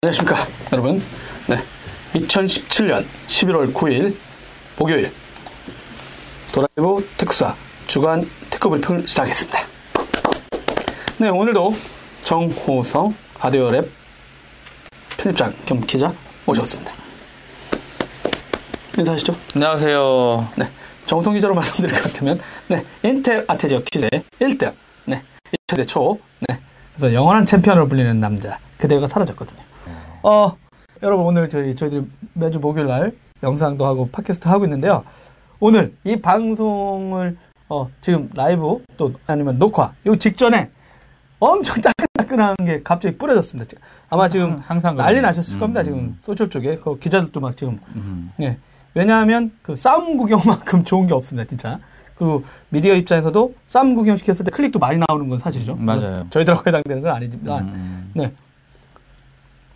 안녕하십니까 여러분. 네 2017년 11월 9일 목요일 도라이브 특수사 주간 테크 브리핑 시작하겠습니다. 네 오늘도 정호성 아디오랩 편집장 겸 기자 모셨습니다. 인사하시죠. 안녕하세요. 네 정호성 기자로 말씀드릴 것 같으면 네 인텔 아테지어 퀴즈의 1등. 네 최대 초. 네. 그래서 영원한 챔피언으로 불리는 남자 그대가 사라졌거든요 어, 여러분 오늘 저희 저희들이 매주 목요일 날 영상도 하고 팟캐스트 하고 있는데요. 오늘 이 방송을 어, 지금 라이브 또 아니면 녹화 요 직전에 엄청 따끈따끈한 게 갑자기 뿌려졌습니다. 아마 지금 항상 난리. 나셨을 음, 겁니다. 음. 지금 소셜 쪽에 그 기자들도 막 지금 음. 예. 왜냐하면 그 싸움 구경만큼 좋은 게 없습니다, 진짜. 그리고 미디어 입장에서도 싸움 구경 시켰을 때 클릭도 많이 나오는 건 사실이죠. 맞아요. 저희들하고 해당되는 건 아니지만 음. 네.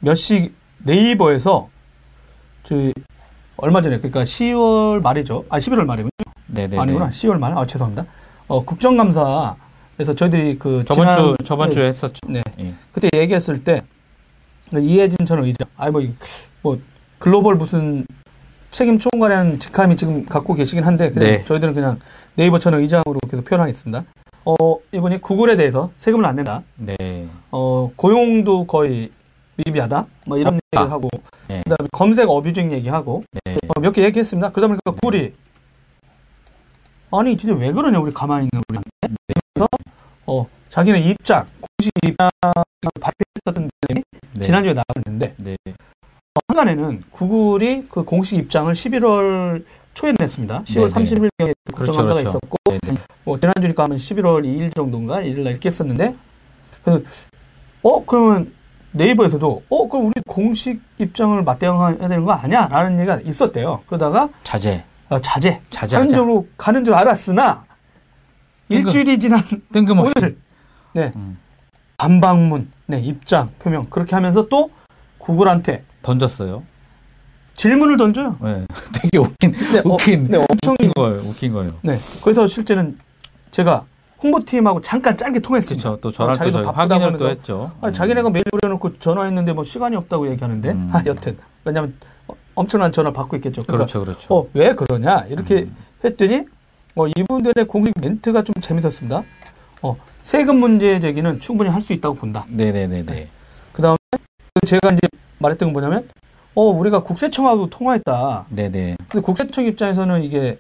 몇 시 네이버에서 저희 얼마 전에 그러니까 10월 말이죠. 아 11월 말이군요. 네네. 아니구나. 10월 말. 아 죄송합니다. 어 국정감사에서 저희들이 그 저번 지난- 주 저번 네, 주에 했었죠. 네. 예. 그때 얘기했을 때그 이해진 전 의장 아뭐 뭐 글로벌 무슨 책임 총괄이라는 직함이 지금 갖고 계시긴 한데 네. 저희들은 그냥 네이버 전 의장으로 계속 표현하겠습니다. 어 이분이 구글에 대해서 세금을 안 낸다. 네. 어, 고용도 거의 미비하다. 뭐 이런 없다. 얘기를 하고, 네. 그다음에 검색 어뷰징 얘기하고 네. 어, 몇개 얘기했습니다. 그러다 보니까 구글이 아니 진짜 왜 그러냐 우리 가만히 있는 우리한테. 그래서 어 자기네 입장 공식 입장을 발표했었던 내용이 네. 지난주에 나왔는데 네. 어, 한간에는 구글이 그 공식 입장을 11월 초에 냈습니다. 10월 네, 네. 30일경에 그렇죠, 국정감사가 그렇죠. 있었고 네. 네. 뭐 지난주니까 하면 11월 2일 정도인가 1일 날 이렇게 했었는데 그래서 어 그러면 네이버에서도 어 그럼 우리 공식 입장을 맞대응해야 되는 거 아니야? 라는 얘기가 있었대요. 그러다가 자제. 어, 자제 자제하자. 하는 쪽으로 가는 줄 알았으나 뜬금- 일주일이 지난 뜬금없이. 오늘 네 음. 반박문 네 입장 표명 그렇게 하면서 또 구글한테 던졌어요. 질문을 던져요. 네. 되게 웃긴 네, 어, 웃긴 네, 엄청 웃긴 거예요. 웃긴 거예요. 네 그래서 실제는 제가 홍보팀하고 잠깐 짧게 통했습니다. 그렇죠. 또 전화 또 저희 확인을 또 했죠. 아니, 음. 자기네가 메일 보내놓고 전화했는데 뭐 시간이 없다고 얘기하는데 음. 아, 여튼 왜냐하면 어, 엄청난 전화를 받고 있겠죠. 그러니까 그렇죠, 그렇죠. 어, 왜 그러냐 이렇게 음. 했더니 어, 이분들의 공식 멘트가 좀 재밌었습니다. 어, 세금 문제 제기는 충분히 할 수 있다고 본다. 네네네네. 그 다음에 제가 이제 말했던 건 뭐냐면 어, 우리가 국세청하고 통화했다. 네네. 근데 국세청 입장에서는 이게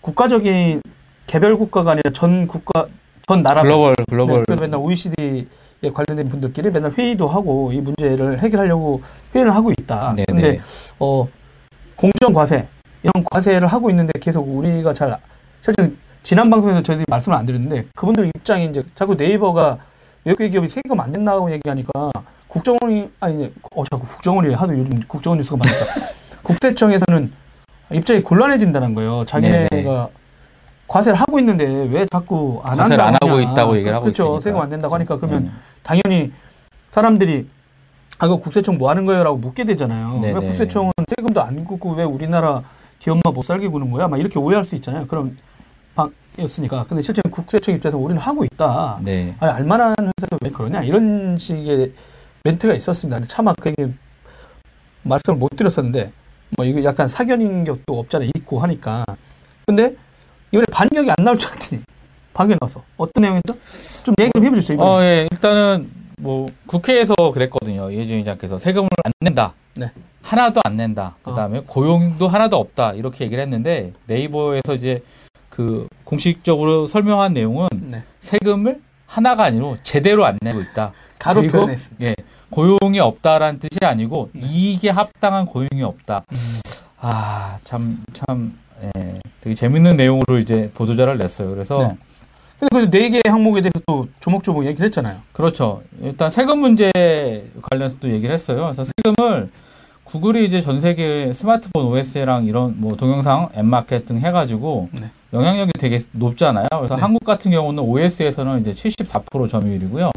국가적인 개별 국가가 아니라 전 국가 전 나라 글로벌 네, 글로벌. 그래서 맨날 OECD에 관련된 분들끼리 맨날 회의도 하고 이 문제를 해결하려고 회의를 하고 있다. 네네. 근데 어 공정 과세 이런 과세를 하고 있는데 계속 우리가 잘 사실 지난 방송에서 저희들이 말씀을 안 드렸는데 그분들 입장이 이제 자꾸 네이버가 외국계 기업이 세금 안 낸다고 얘기하니까 국정원이 아니 어 자꾸 국정원이 하도 요즘 국정원 뉴스가 많으니까 국세청에서는 입장이 곤란해진다는 거예요. 자기네가 네네. 과세를 하고 있는데 왜 자꾸 안 과세를 한다고 안 하고. 있다고 얘기를 하고 그렇죠. 있으니까. 세금 안 낸다고 하니까 그러면 네. 당연히 사람들이 아, 그 국세청 뭐 하는 거예요? 라고 묻게 되잖아요. 왜 네네. 국세청은 세금도 안 걷고 왜 우리나라 기업만 못 살게 구는 거야? 막 이렇게 오해할 수 있잖아요. 그럼 방이었으니까. 근데 실제로 국세청 입장에서 우리는 하고 있다. 네. 아니, 알만한 회사에서 왜 그러냐? 이런 식의 멘트가 있었습니다. 근데 차마 그게 말씀을 못 드렸었는데, 뭐, 이거 약간 사견인 것도 없잖아 있고 하니까. 근데, 이번에 반격이 안 나올 줄 알았더니, 반격이 나왔어. 어떤 내용이었죠? 좀 얘기 좀 해주시죠, 이번에. 어, 예. 일단은 뭐 국회에서 그랬거든요. 이해준 의장께서 세금을 안 낸다. 네. 하나도 안 낸다. 그다음에 고용도 하나도 없다. 이렇게 얘기를 했는데 네이버에서 이제 그 공식적으로 설명한 내용은 네. 세금을 하나가 아니고 제대로 안 내고 있다. 가로 그리고. 예. 고용이 없다라는 뜻이 아니고 네. 이익에 합당한 고용이 없다. 음. 아, 참, 참, 예. 되게 재밌는 내용으로 이제 보도자를 냈어요. 그래서 네. 근데 그네개 항목에 대해서 또 조목조목 얘기를 했잖아요. 그렇죠. 일단 세금 문제 관련해서 또 얘기를 했어요. 그래서 세금을 구글이 이제 전 세계 스마트폰 OS랑 이런 뭐 동영상 앱 마켓 등 해가지고 네. 영향력이 되게 높잖아요. 그래서 네. 한국 같은 경우는 OS에서는 이제 74% 점유율이고요.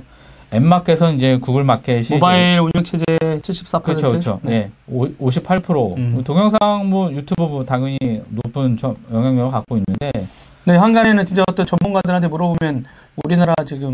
앱마켓은 이제 구글 마켓이 모바일 운영 체제 74%. 그렇죠, 그렇죠. 네. 예, 오- 58%. 음. 동영상 뭐 유튜브 뭐 당연히 높은 점- 영향력을 갖고 있는데 네, 항간에는 진짜 어떤 전문가들한테 물어보면 우리나라 지금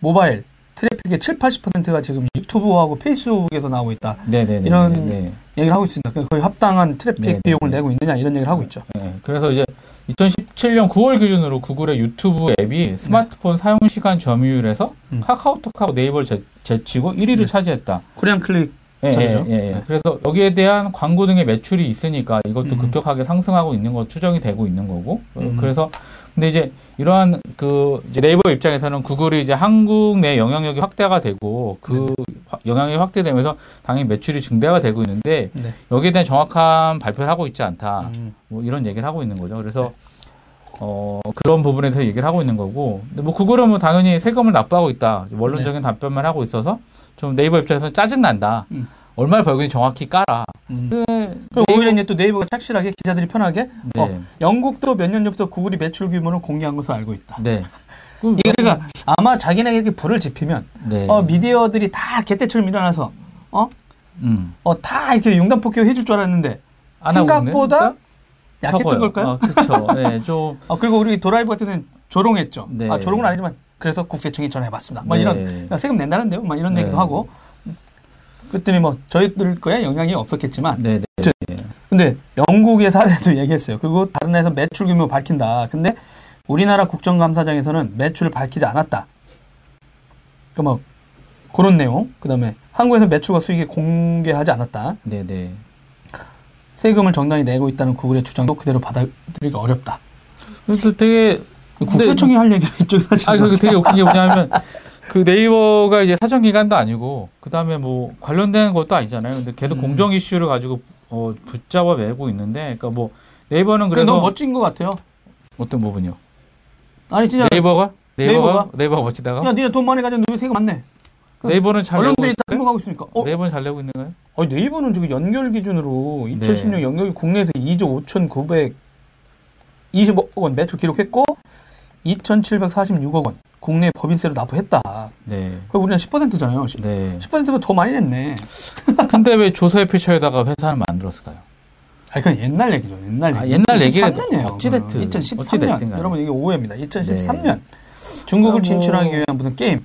모바일 트래픽의 7, 80%가 지금 유튜브하고 페이스북에서 나오고 있다. 네네네. 이런 네. 얘기를 하고 있습니다. 그러니까 거의 합당한 트래픽 네, 네, 비용을 네. 내고 있느냐 이런 얘기를 하고 있죠. 네, 그래서 이제 2017년 9월 기준으로 구글의 유튜브 앱이 스마트폰 사용 시간 점유율에서 음. 카카오톡하고 네이버를 제, 제치고 1위를 네. 차지했다. 코리안 클릭 예. 예, 예, 예. 네. 그래서 여기에 대한 광고 등의 매출이 있으니까 이것도 음. 급격하게 상승하고 있는 거 추정이 되고 있는 거고. 어, 음. 그래서 근데 이제 이러한 그 이제 네이버 입장에서는 구글이 이제 한국 내 영향력이 확대가 되고 그 화- 영향력이 확대되면서 당연히 매출이 증대가 되고 있는데 네. 여기에 대한 정확한 발표를 하고 있지 않다. 음. 뭐 이런 얘기를 하고 있는 거죠. 그래서 어 그런 부분에 대해서 얘기를 하고 있는 거고. 근데 뭐 구글은 뭐 당연히 세금을 납부하고 있다. 원론적인 답변만 하고 있어서 좀 네이버 입장에서는 짜증 난다. 음. 얼마를 벌건지 정확히 깔아. 음. 그 그리고 오히려 이제 또 네이버가 착실하게 기자들이 편하게 네. 어, 영국도 몇 년 전부터 구글이 매출 규모를 공개한 것으로 알고 있다. 네. 그러니까 아마 자기네가 이렇게 불을 지피면 네. 어, 미디어들이 다 개떼처럼 일어나서 어? 음. 어, 다 이렇게 융단 폭격 해줄 줄 알았는데? 생각보다 그러니까 약했던 적어요. 걸까요? 어, 그렇죠. 네, 좀 어, 그리고 우리 도라이브 같은 데는 조롱했죠. 네. 아, 조롱은 아니지만 그래서 국세청에 전화해봤습니다. 뭐 네. 이런 그러니까 세금 낸다는데요. 막 이런 네. 얘기도 하고 그랬더니 뭐 저희들 거에 영향이 없었겠지만 네, 네. 근데 영국의 사례도 얘기했어요. 그리고 다른 나라에서 매출 규모 밝힌다. 근데 우리나라 국정감사장에서는 매출을 밝히지 않았다. 그뭐 그런 내용. 그다음에 한국에서 매출과 수익이 공개하지 않았다. 네, 네. 세금을 정당히 내고 있다는 구글의 주장도 그대로 받아들이기 어렵다. 그래서 되게 국세청이 할 얘기를 이쪽에서 하시는 아, 그것 되게. 웃긴 게 뭐냐면, 그 네이버가 이제 사정 기관도 아니고, 그 다음에 뭐, 관련된 것도 아니잖아요. 근데 계속 음. 공정 이슈를 가지고, 어, 붙잡아 매고 있는데, 그러니까 뭐, 네이버는 그래서. 너무 멋진 것 같아요. 어떤 부분이요? 아니 진짜 네이버가? 네이버가? 네이버가? 네이버가 멋지다가? 야 니네 돈 많이 가지고 너희 세금 많네. 그 네이버는 잘 내고 있을까요? 있으니까. 어, 네이버는 잘 내고 있는가요? 아니, 네이버는 지금 연결 기준으로 2016 네. 연결 국내에서 2조 5,920억 원 매출 기록했고 2,746억 원 국내 법인세로 납부했다. 네. 그럼 우리는 10%잖아요. 네. 10%가 더 많이 냈네. 근데 왜 조사의 피처에다가 회사를 만들었을까요? 아, 그건 옛날 얘기죠. 옛날 아, 얘기. 옛날 얘기라도 2013년이에요. 어찌됐든, 2013년. 어찌됐든 간에. 여러분 이게 오해입니다. 2013년. 아, 중국을 뭐- 진출하기 위한 무슨 게임.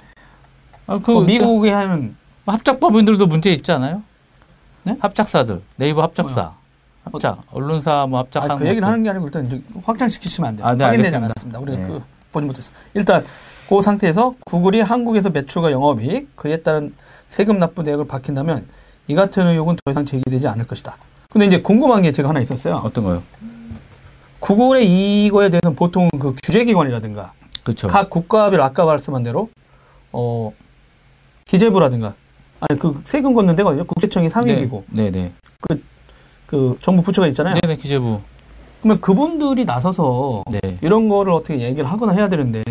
아, 그, 뭐 미국에 하는 합작법인들도 문제 있지 않아요? 네? 합작사들, 네이버 합작사, 합작, 언론사 뭐 합작하는 아, 그 얘기를 것들. 하는 게 아니고 일단 확장시키시면 안 돼요. 아, 네, 확인되지 알겠습니다. 않았습니다. 우리가 네. 그 보지 못했어. 일단 그 상태에서 구글이 한국에서 매출과 영업이익 그에 따른 세금 납부 내역을 밝힌다면 이 같은 의혹은 더 이상 제기되지 않을 것이다. 근데 이제 궁금한 게 제가 하나 있었어요. 어떤 거요? 구글의 이거에 대해서는 보통 그 규제기관이라든가 그렇죠. 각 국가별 아까 말씀한 대로 어 기재부라든가 아니 그 세금 걷는 데가 어디죠? 국세청이 상위기고 네, 네. 그 정부 부처가 있잖아요. 네, 네, 기재부. 그러면 그분들이 나서서 네. 이런 거를 어떻게 얘기를 하거나 해야 되는데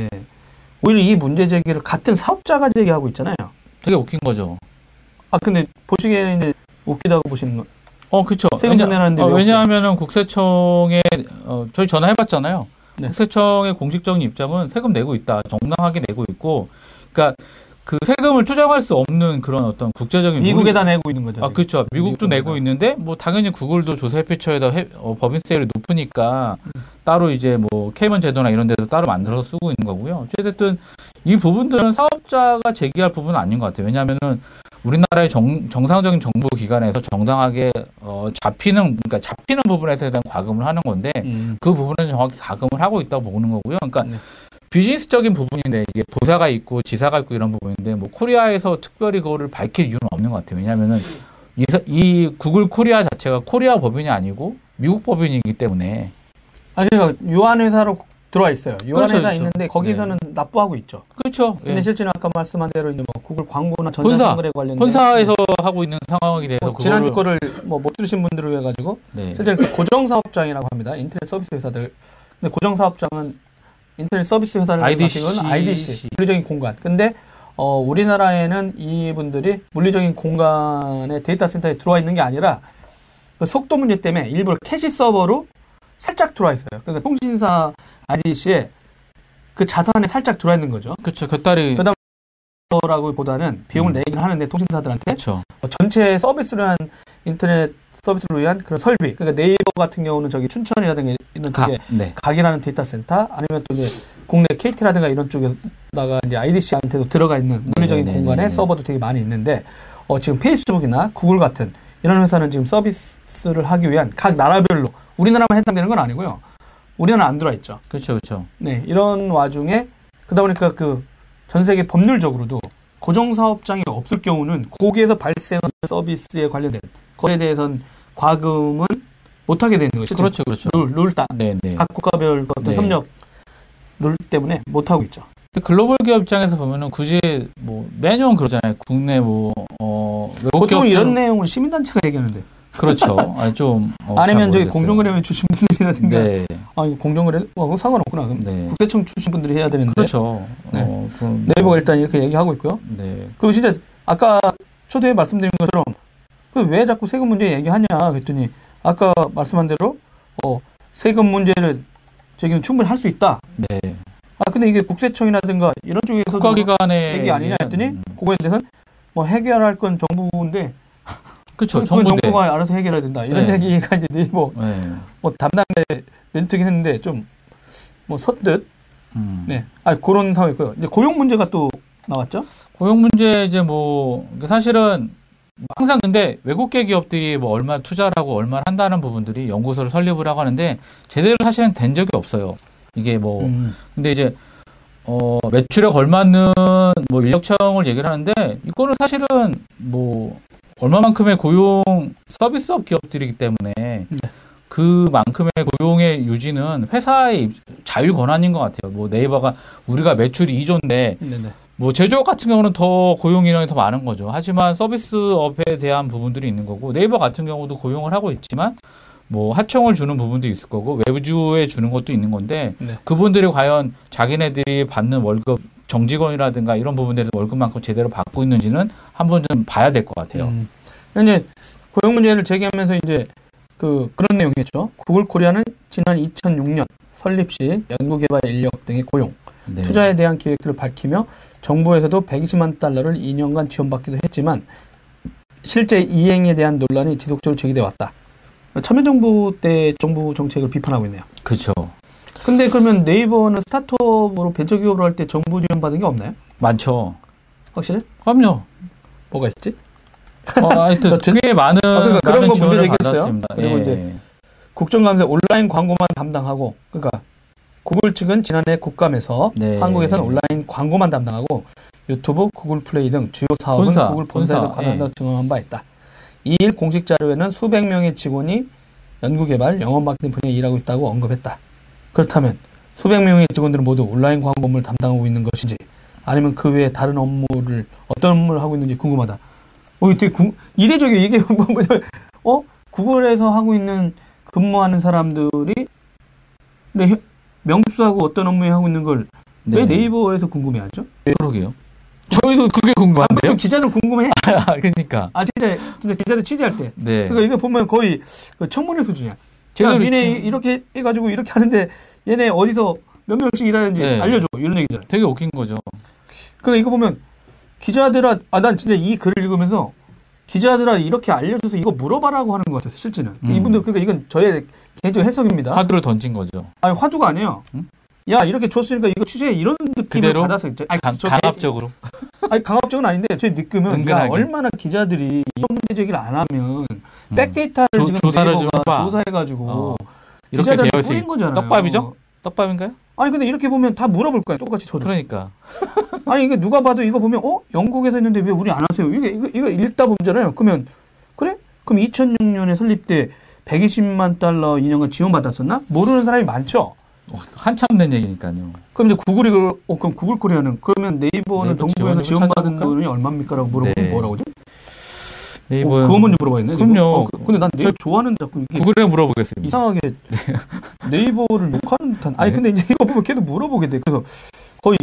오히려 이 문제 제기를 같은 사업자가 제기하고 있잖아요. 되게 웃긴 거죠. 아 근데 보시기에는 이제 웃기다고 보시는 거. 어, 그렇죠. 세금 전내라는데 왜 왜냐하면은 국세청에 어, 저희 전화해봤잖아요. 네. 국세청의 공식적인 입장은 세금 내고 있다, 정당하게 내고 있고, 그러니까 그 세금을 추정할 수 없는 그런 어떤 국제적인 미국에다 내고 있는 거죠. 아, 그렇죠. 미국도 미국에다. 내고 있는데, 뭐, 당연히 구글도 조세피처에다 해- 어, 법인세율이 높으니까, 따로 이제 뭐, 케이먼 제도나 이런 데서 따로 만들어서 쓰고 있는 거고요. 어쨌든, 이 부분들은 사업자가 제기할 부분은 아닌 것 같아요. 왜냐하면은, 우리나라의 정, 정상적인 정부 기관에서 정당하게, 어, 잡히는, 그러니까 잡히는 부분에서 대한 과금을 하는 건데, 음. 그 부분은 정확히 과금을 하고 있다고 보는 거고요. 그러니까 네. 비즈니스적인 부분인데 이게 본사가 있고 지사가 있고 이런 부분인데 뭐 코리아에서 특별히 그거를 밝힐 이유는 없는 것 같아요. 왜냐하면은 이, 사- 이 구글 코리아 자체가 코리아 법인이 아니고 미국 법인이기 때문에 아 그러니까 유한 회사로 들어와 있어요. 유한 그렇죠, 회사 그렇죠. 있는데 거기서는 납부하고 있죠. 그렇죠. 근데 예. 실제는 아까 말씀한 대로 이제 뭐 구글 광고나 전자상거래 관련된 본사에서 하고 있는 상황에 대해서 뭐 지난주 거를 뭐 못 들으신 분들을 위해 가지고 네. 실제 그 고정 사업장이라고 합니다. 인터넷 서비스 회사들. 근데 고정 사업장은 인터넷 서비스 회사를 IDC. 말하는 IDC, 물리적인 공간. 근데 어, 우리나라에는 이분들이 물리적인 공간에 데이터 센터에 들어와 있는 게 아니라 그 속도 문제 때문에 일부러 캐시 서버로 살짝 들어와 있어요. 그러니까 통신사 IDC에 그 자산에 살짝 들어와 있는 거죠. 그렇죠. 곁다리 그다음 라고 보다는 비용을 음. 내긴 하는데 통신사들한테. 어, 전체 서비스를 위한 인터넷 서비스를 위한 그런 설비. 그러니까 네이버 같은 경우는 저기 춘천이라든가 있는 각 그게 네. 각이라는 데이터 센터 아니면 또 이제 국내 KT라든가 이런 쪽에다가 이제 IDC한테도 들어가 있는 물리적인 네네네네. 공간에 서버도 되게 많이 있는데 어, 지금 페이스북이나 구글 같은 이런 회사는 지금 서비스를 하기 위한 각 나라별로 우리나라만 해당되는 건 아니고요. 우리나라 안 들어와 있죠. 그렇죠, 그렇죠. 네, 이런 와중에 그러다 보니까 그 전 세계 법률적으로도 고정 사업장이 없을 경우는 거기에서 발생하는 서비스에 관련된 거래에 대해서는 과금은 못 하게 되는 거죠. 그렇죠, 그렇죠. 룰, 룰 따. 네, 네. 각 국가별 어떤 네. 협력 룰 때문에 못 하고 있죠. 글로벌 기업 입장에서 보면은 굳이 뭐 매년 그러잖아요. 국내 뭐 어, 외국 보통 기업들 이런 내용을 시민단체가 얘기하는데 그렇죠. 아니 좀 어, 아니면 잘 저기. 공정거래회 출신 분들이라든가 네, 아 이거 공정거래 뭐 그건 상관없구나. 그럼 네. 국세청 출신 분들이 해야 되는데 그렇죠. 네. 어, 그럼 네이버가 일단 이렇게 얘기하고 있고요. 네, 그리고 진짜 아까 초대에 말씀드린 것처럼 그 왜 자꾸 세금 문제 얘기하냐 그랬더니 아까 말씀한 대로 어 세금 문제를 저기는 충분히 할 수 있다. 네. 아 근데 이게 국세청이라든가 이런 쪽에서도 국가기관의 얘기 아니냐 했더니 음, 그거에 대해서는 뭐 해결할 건 정부인데 그렇죠. 정부인데. 정부 가 알아서 해결해야 된다. 이런 네. 얘기가 이제 네이버 네. 뭐 담당자의 멘트긴 했는데 좀 뭐 섰듯 음. 네. 아 그런 상황이고요. 이제 고용 문제가 또 나왔죠. 고용 문제 이제 뭐 사실은 항상 근데 외국계 기업들이 뭐 얼마 투자를 하고 얼마 한다는 부분들이 연구소를 설립을 하고 하는데 제대로 사실은 된 적이 없어요. 이게 뭐 음. 근데 이제 어 매출에 걸맞는 뭐 인력 채용을 얘기를 하는데 이거는 사실은 뭐 얼마만큼의 고용 서비스업 기업들이기 때문에 그만큼의 고용의 유지는 회사의 입- 자율 권한인 것 같아요. 뭐 네이버가 우리가 매출이 2조인데 네네. 뭐 제조업 같은 경우는 더 고용 인원이 더 많은 거죠. 하지만 서비스업에 대한 부분들이 있는 거고 네이버 같은 경우도 고용을 하고 있지만 뭐 하청을 주는 부분도 있을 거고 외부주에 주는 것도 있는 건데 네. 그분들이 과연 자기네들이 받는 월급 정직원이라든가 이런 부분들에서 월급만큼 제대로 받고 있는지는 한번 좀 봐야 될 것 같아요. 음. 이제 고용 문제를 제기하면서 이제 그 그런 내용이었죠. 구글 코리아는 지난 2006년 설립 시 연구개발 인력 등의 고용, 네. 투자에 대한 계획들을 밝히며 정부에서도 120만 달러를 2년간 지원받기도 했지만 실제 이행에 대한 논란이 지속적으로 제기돼 왔다. 참여정부 때 정부 정책을 비판하고 있네요. 그렇죠. 근데 그러면 네이버는 스타트업으로 벤처기업으로 할 때 정부 지원 받은 게 없나요? 많죠. 확실해? 그럼요. 뭐가 있지? 어, 하여튼 여튼- 꽤 많은 아, 그러니까 그런 거 문제 제기했어요. 받았습니다. 그리고 예. 이제 국정감사 온라인 광고만 담당하고 그러니까 구글 측은 지난해 국감에서 네. 한국에서는 온라인 광고만 담당하고 유튜브, 구글 플레이 등 주요 사업은 본사, 구글 본사에도 본사, 관한다고 증언한 바 있다. 이일 공식 자료에는 수백 명의 직원이 연구개발, 영업 마케팅 분야에 일하고 있다고 언급했다. 그렇다면 수백 명의 직원들은 모두 온라인 광고를 담당하고 있는 것인지 아니면 그 외에 다른 업무를 어떤 업무를 하고 있는지 궁금하다. 어, 되게 궁, 이례적이에요. 이게 뭐냐면 어 구글에서 하고 있는 근무하는 사람들이 네, 명수하고 어떤 업무에 하고 있는 걸왜 네. 네이버에서 궁금해하죠? 그러게요. 저희도 그게 궁금한데요. 좀 기자들 궁금해. 아, 그러니까. 아 진짜 진짜 기자들 취재할 때. 네. 그러니까 이거 보면 거의 그 청문회 수준이야. 제가 니네 있지. 이렇게 해가지고 이렇게 하는데 얘네 어디서 몇 명씩 일하는지 네. 알려줘 이런 얘기잖아요. 되게 웃긴 거죠. 그러니까 이거 보면 기자들아 아 난 진짜 이 글을 읽으면서 기자들아 이렇게 알려줘서 이거 물어봐라고 하는 것 같아서 실제는 음. 이분들 그러니까 이건 저의 개인적 해석입니다. 화두를 던진 거죠. 아니 화두가 아니에요. 음? 야 이렇게 줬으니까 이거 취재해 이런 느낌을 그대로? 받아서 이제 아니, 강. 개- 아니 강압적은 아닌데 제 느낌은 야. 얼마나 기자들이 이런 문제 제기를 안 하면 백데이터를 조- 지금 조사를 좀 해봐. 조사해가지고 어. 이렇게 기자들한테 되어 거잖아요. 떡밥이죠? 떡밥인가요? 아니 근데 이렇게 보면 다 물어볼 거야 똑같이 저도. 그러니까. 아니 이게 누가 봐도 이거 보면 어 영국에서 했는데 왜 우리 안 하세요? 이게 이거 이거 읽다 보잖아요. 그러면 그래? 그럼 2006년에 설립 때 120만 달러 2년간 지원받았었나? 모르는 사람이 많죠. 어, 한참 된 얘기니까요. 그럼 이제 구글이 그- 어 그럼 구글 코리아는 그러면 네이버는 네이버 지원을 지원받은? 돈이 얼마입니까라고 물어보면 네. 뭐라고죠? 네이버 어, 그거 먼저 물어봐야겠네. 그럼요. 어, 그- 근데 난 네이버 좋아하는 자꾸 이게 구글에 물어보겠습니다. 이상하게 네이버를 욕하는 듯한. 아니 네. 근데 이제 이거 보면 계속 물어보게 돼. 그래서 거의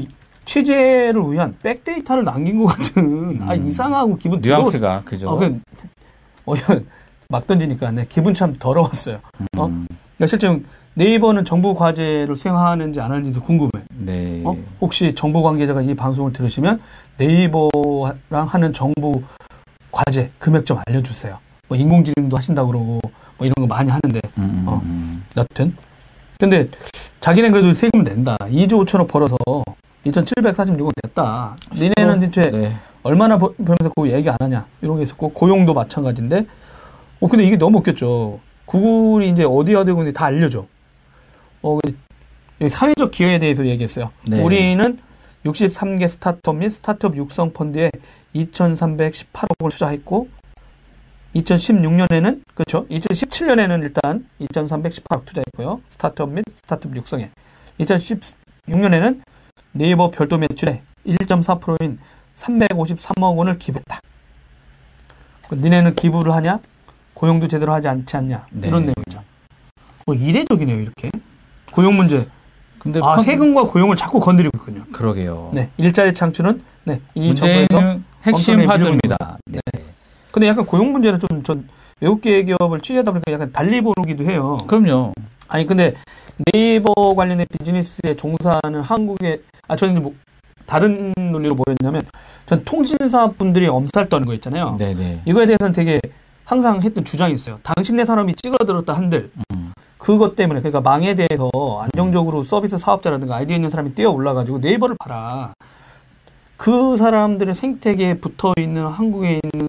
취재를 위한 back data를 남긴 것 같은. 아 음. 이상하고 기분. 뉘앙스가 그죠. 어, 그, 어, 막 던지니까 내 기분 참 더러웠어요. 어? 음, 그러니까 실제 네이버는 정부 과제를 수행하는지 안 하는지도 궁금해. 네. 어? 혹시 정부 관계자가 이 방송을 들으시면 네이버랑 하는 정부 과제 금액 좀 알려주세요. 뭐 인공지능도 하신다고 그러고 뭐 이런 거 많이 하는데 음, 음, 어. 음. 여튼 근데 자기는 그래도 세금 낸다. 2조 5천억 벌어서 2,746원 냈다. 니네는 대체 네. 얼마나 벌- 벌면서 그거 얘기 안 하냐. 이런 게 있었고, 고용도 마찬가지인데, 어, 근데 이게 너무 웃겼죠. 구글이 이제 어디 어디 군데 다 알려줘. 어, 이 사회적 기여에 대해서 얘기했어요. 네. 우리는 63개 스타트업 및 스타트업 육성 펀드에 2,318억을 투자했고, 2016년에는, 그렇죠. 2017년에는 일단 2,318억 투자했고요. 스타트업 및 스타트업 육성에. 2016년에는 네이버 별도 매출의 1.4%인 353억 원을 기부했다. 그 니네는 기부를 하냐? 고용도 제대로 하지 않지 않냐? 네. 이런 내용이죠. 뭐 이례적이네요, 이렇게. 고용 문제. 근데 아, 펀- 세금과 고용을 자꾸 건드리고 있군요. 그러게요. 네, 일자리 창출은 네, 이 정부에서 핵심 화두입니다. 네. 근데 약간 고용 문제는 좀 전 외국계 기업을 취재하다 보니까 약간 달리 보기도 해요. 그럼요. 아니 근데 네이버 관련된 비즈니스에 종사하는 한국의 아 저는 뭐 다른 논리로 뭐였냐면 전 통신사 분들이 엄살 떠는 거 있잖아요. 네네. 이거에 대해서는 되게 항상 했던 주장이 있어요. 당신네 사람이 찌그러들었다 한들 음. 그것 때문에 그러니까 망에 대해서 안정적으로 서비스 사업자라든가 아이디어 있는 사람이 뛰어 올라가지고 네이버를 봐라. 그 사람들의 생태계에 붙어 있는 한국에 있는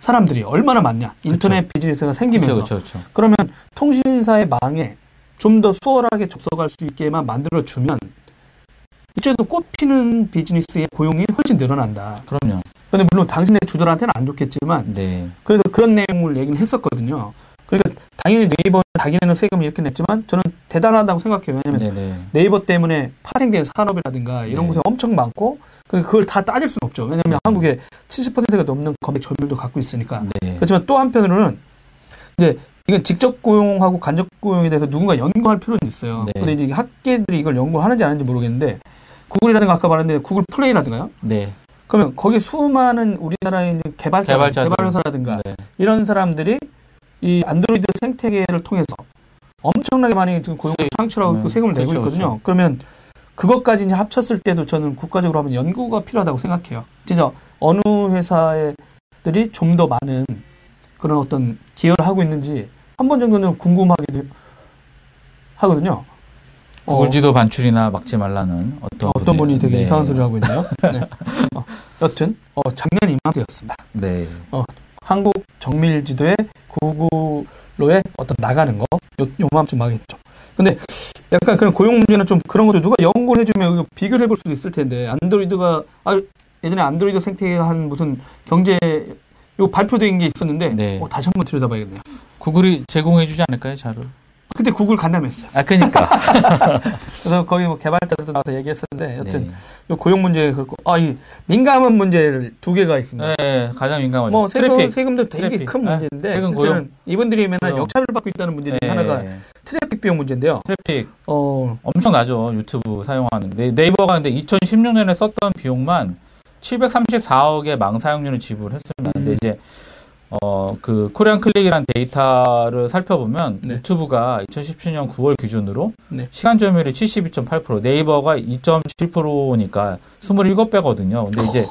사람들이 얼마나 많냐. 인터넷 비즈니스가 생기면서 그렇죠, 그렇죠. 그러면 통신사의 망에 좀 더 수월하게 접속할 수 있게만 만들어 주면 이쪽에도 꽃피는 비즈니스의 고용이 훨씬 늘어난다. 그럼요. 근데 물론 당신네 주들한테는 안 좋겠지만 네. 그래서 그런 내용을 얘기는 했었거든요. 그러니까 당연히 네이버는 자기네는 세금을 이렇게 냈지만 저는 대단하다고 생각해요. 왜냐하면 네네. 네이버 때문에 파생된 산업이라든가 이런 네. 곳에 엄청 많고 그- 그걸 다 따질 수는 없죠. 왜냐하면 네. 한국에 70%가 넘는 검색 점유율도 갖고 있으니까. 네. 그렇지만 또 한편으로는 이제 이건 직접 고용하고 간접 고용에 대해서 누군가 연구할 필요는 있어요. 네. 근데 이제 학계들이 이걸 연구하는지 안 하는지 모르겠는데 구글이라든가 아까 말했는데 구글 플레이라든가요. 네. 그러면 거기 수많은 우리나라의 개발자, 개발자들. 개발 회사라든가 네. 이런 사람들이 이 안드로이드 생태계를 통해서 엄청나게 많이 지금 고용을 수익, 창출하고 있고 네. 세금을 내고 그렇죠, 있거든요. 그러면 그것까지 이제 합쳤을 때도 저는 국가적으로 하면 연구가 필요하다고 생각해요. 진짜 어느 회사들이 좀 더 많은 그런 어떤 기여를 하고 있는지 한 번 정도는 궁금하기도 하거든요. 어, 구글 지도 반출이나 막지 말라는 어떤 어떤 분이 되게 네. 이상한 소리를 하고 있네요. 네. 어, 여튼 어, 작년 이맘때였습니다. 네. 한국 정밀 지도의 구글로의 어떤 나가는 거, 요, 요맘쯤 하겠죠. 근데 약간 그런 고용 문제는 좀 그런 것도 누가 연구를 해주면 비교를 해볼 수도 있을 텐데, 안드로이드가, 아, 예전에 안드로이드 생태계가 한 무슨 경제, 요 발표된 게 있었는데, 네. 어, 다시 한번 들여다봐야겠네요. 구글이 제공해주지 않을까요, 자료? 그때 구글 간담했어요. 아, 그니까. 그래서 거기 뭐 개발자들도 나와서 얘기했었는데, 여튼, 네. 요 고용 문제, 그렇고, 아, 이 민감한 문제를 두 개가 있습니다. 네, 가장 민감하죠. 뭐 세금, 트래픽. 세금도 되게 트래픽. 큰 네. 문제인데 세금 실제는 이분들이 맨날 고용. 역차별 받고 있다는 문제 중에 네. 하나가 트래픽 비용 문제인데요. 트래픽 어, 엄청나죠. 유튜브 사용하는. 네, 네이버가 근데 2016년에 썼던 비용만 734억의 망 사용료를 지불했습니다. 근데 음. 이제 어, 그 코리안 클릭이라는 데이터를 살펴보면 네. 유튜브가 2017년 9월 기준으로 네. 시간 점유율이 72.8%, 네이버가 2.7%니까 27배거든요. 근데 이제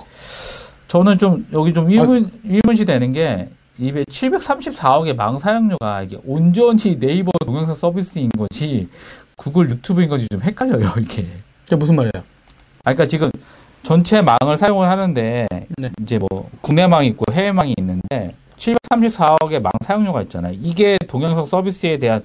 저는 좀 여기 좀 의문, 의문시 되는 게 이게 734억의 망 사용료가 이게 온전히 네이버 동영상 서비스인 거지 구글 유튜브인 건지 좀 헷갈려요, 이게. 이게 무슨 말이에요? 아, 그러니까 지금 전체 망을 사용을 하는데 네. 이제 뭐 국내망이 있고 해외망이 있는데 734억의 망 사용료가 있잖아요. 이게 동영상 서비스에 대한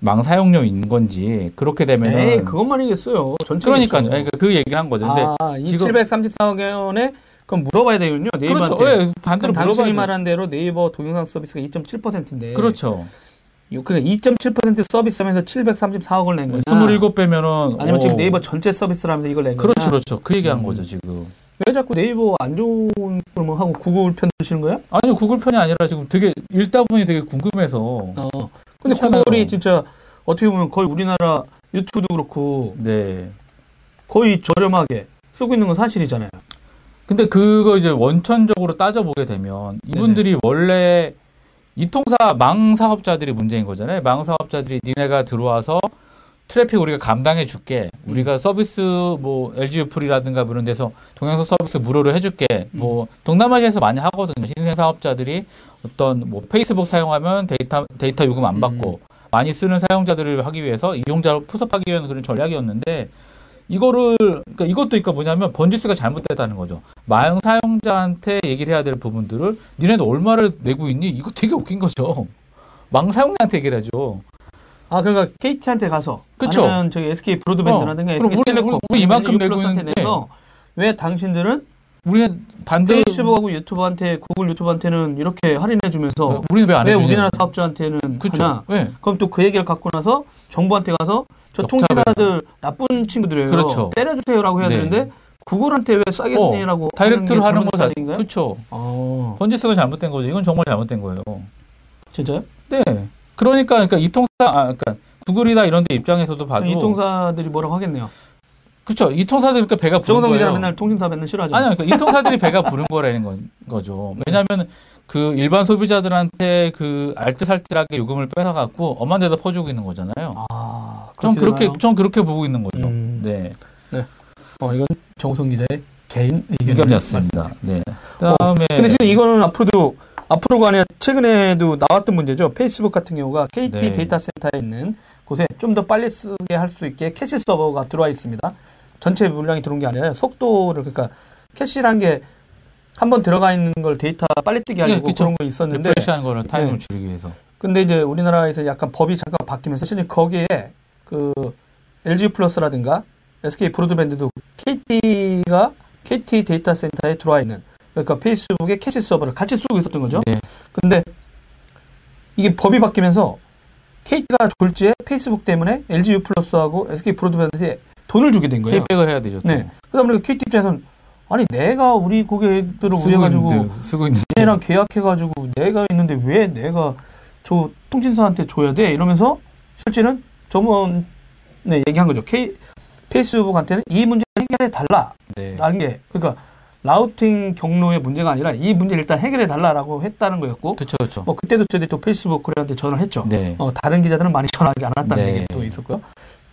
망 사용료인 건지 그렇게 되면은 에이, 그것만이겠어요. 전체 그러니까요. 그러니까 그 얘기를 한 거죠. 근데 아, 이 지금- 734억 원에 그럼 물어봐야 되군요. 네이버한테. 그렇죠. 예, 반대로 당신이. 말한 대로 네이버 동영상 서비스가 2.7%인데. 그렇죠. 그래 2.7% 서비스하면서 734억을 낸 거냐? 27배면은 아니면 지금 네이버 전체 서비스를 하면서 이걸 낸 거냐? 그렇죠, 그렇죠. 그 얘기한 음. 거죠 지금. 왜 자꾸 네이버 안 좋은 걸뭐 하고 구글 편 드시는 거야? 아니 구글 편이 아니라 지금 되게 읽다 보니 되게 궁금해서. 어. 근데 그렇잖아요. 구글이 진짜 어떻게 보면 거의 우리나라 유튜브도 그렇고 네. 거의 저렴하게 쓰고 있는 건 사실이잖아요. 근데 그거 이제 원천적으로 따져보게 되면 이분들이 원래 이통사 망 사업자들이 문제인 거잖아요. 망 사업자들이 니네가 들어와서 트래픽 우리가 감당해 줄게. 우리가 서비스 뭐 LG 유플이라든가 그런 데서 동영상 서비스 무료로 해줄게. 뭐 동남아시아에서 많이 하거든요. 신생 사업자들이 어떤 뭐 페이스북 사용하면 데이터 데이터 요금 안 받고 많이 쓰는 사용자들을 하기 위해서 이용자를 포섭하기 위한 그런 전략이었는데 이거를 그러니까 이것도 그러니까 뭐냐면 번지수가 잘못됐다는 거죠. 마영 사용자한테 얘기를 해야 될 부분들을 니네는 얼마를 내고 있니? 이거 되게 웃긴 거죠. 망 사용자한테 얘기를 하죠. 아 그러니까 KT한테 가서 그쵸. 아니면 저기 SK 브로드밴드라든가 어, SK 우리- 텔레콤 우리- 이만큼 내고 있는데. 내서 왜 당신들은 우리는 반대로 페이스북하고 유튜브한테 구글 유튜브한테는 이렇게 할인해 주면서 우리는 왜안 왜? 우리나라 사업자한테는 그렇죠. 왜? 그럼 또 그 얘기를 갖고 나서 정부한테 가서 저 통신사들 나쁜 친구들이에요. 그렇죠. 때려주세요라고 해야 네. 되는데 구글한테 왜 싸게 어, 쓰니라고 다이렉트로 하는 거 자, 아닌가요? 그렇죠. 어, 번지수가 잘못된 거죠. 이건 정말 잘못된 거예요. 진짜요? 네. 그러니까 그러니까 이 통사 아 그러니까 구글이나 이런 데 입장에서도 봐도 이 통사들이 뭐라고 하겠네요. 그렇죠. 이 통사들 그러니까 배가 부른 정성 기자 거예요. 맨날 통신사 맨날 싫어하죠. 아니요, 그러니까 이 통사들이 배가 부른 거라는 건, 거죠. 왜냐하면 그 일반 소비자들한테 그 알뜰살뜰하게 요금을 뺏어갖고 엄한 데다 퍼주고 있는 거잖아요. 아, 전 그렇게? 전 그렇게 보고 있는 거죠. 음. 네, 어, 이건 정성 기자의 개인 의견 의견이었습니다. 네. 그다음에 근데 지금 이거는 앞으로도 앞으로가 아니라 최근에도 나왔던 문제죠. 페이스북 같은 경우가 KT 네. 데이터 센터에 있는 곳에 좀 더 빨리 쓰게 할 수 있게 캐시 서버가 들어와 있습니다. 전체 물량이 들어온 게 아니라 속도를 그러니까 캐시란 게 한 번 들어가 있는 걸 데이터 빨리 뜨게 하려고 네. 그런 거 있었는데 refresh하는 거를 타임을 네. 줄이기 위해서. 근데 이제 우리나라에서 약간 법이 잠깐 바뀌면서 사실 거기에 그 LG 플러스라든가 SK 브로드밴드도 KT가 KT 데이터 센터에 들어와 있는 그러니까 페이스북의 캐시 서버를 같이 쓰고 있었던 거죠. 네. 근데 이게 법이 바뀌면서 KT가 졸지에 페이스북 때문에 LG U 플러스하고 SK 브로드밴드에 돈을 주게 된 거예요. payback을 해야 되죠. 또. 네. 보니까 KT 입장에서는 아니 내가 우리 고객들을 있는데, 쓰고 있는. 얘랑 계약해가지고 내가 있는데 왜 내가 저 통신사한테 줘야 돼? 이러면서 실제는 저번에 얘기한 거죠. K, 페이스북한테는 이 문제 해결해 달라라는 네. 게 그러니까 routing 경로의 문제가 아니라 이 문제를 일단 해결해 달라라고 했다는 거였고 그렇죠, 그렇죠. 뭐 그때도 저희들이 또 페이스북 코리아한테 전화를 했죠. 네. 어, 다른 기자들은 많이 전화하지 않았다는 네. 얘기도 있었고요.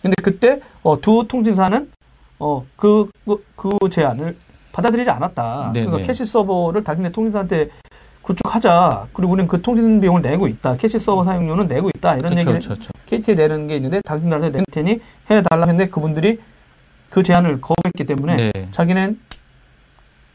근데 그때 어, 두 통신사는 어, 그, 그, 그 제안을 받아들이지 않았다. 네, 그러니까 네. 캐시 서버를 당신네 통신사한테 구축하자. 그리고 우리는 그 통신 비용을 내고 있다. 캐시 서버 사용료는 내고 있다. 이런 그렇죠, 얘기를 그렇죠, 그렇죠. KT에 내는 게 있는데 당신들한테 낼 테니 해달라 했는데 그분들이 그 제안을 거부했기 때문에 네. 자기는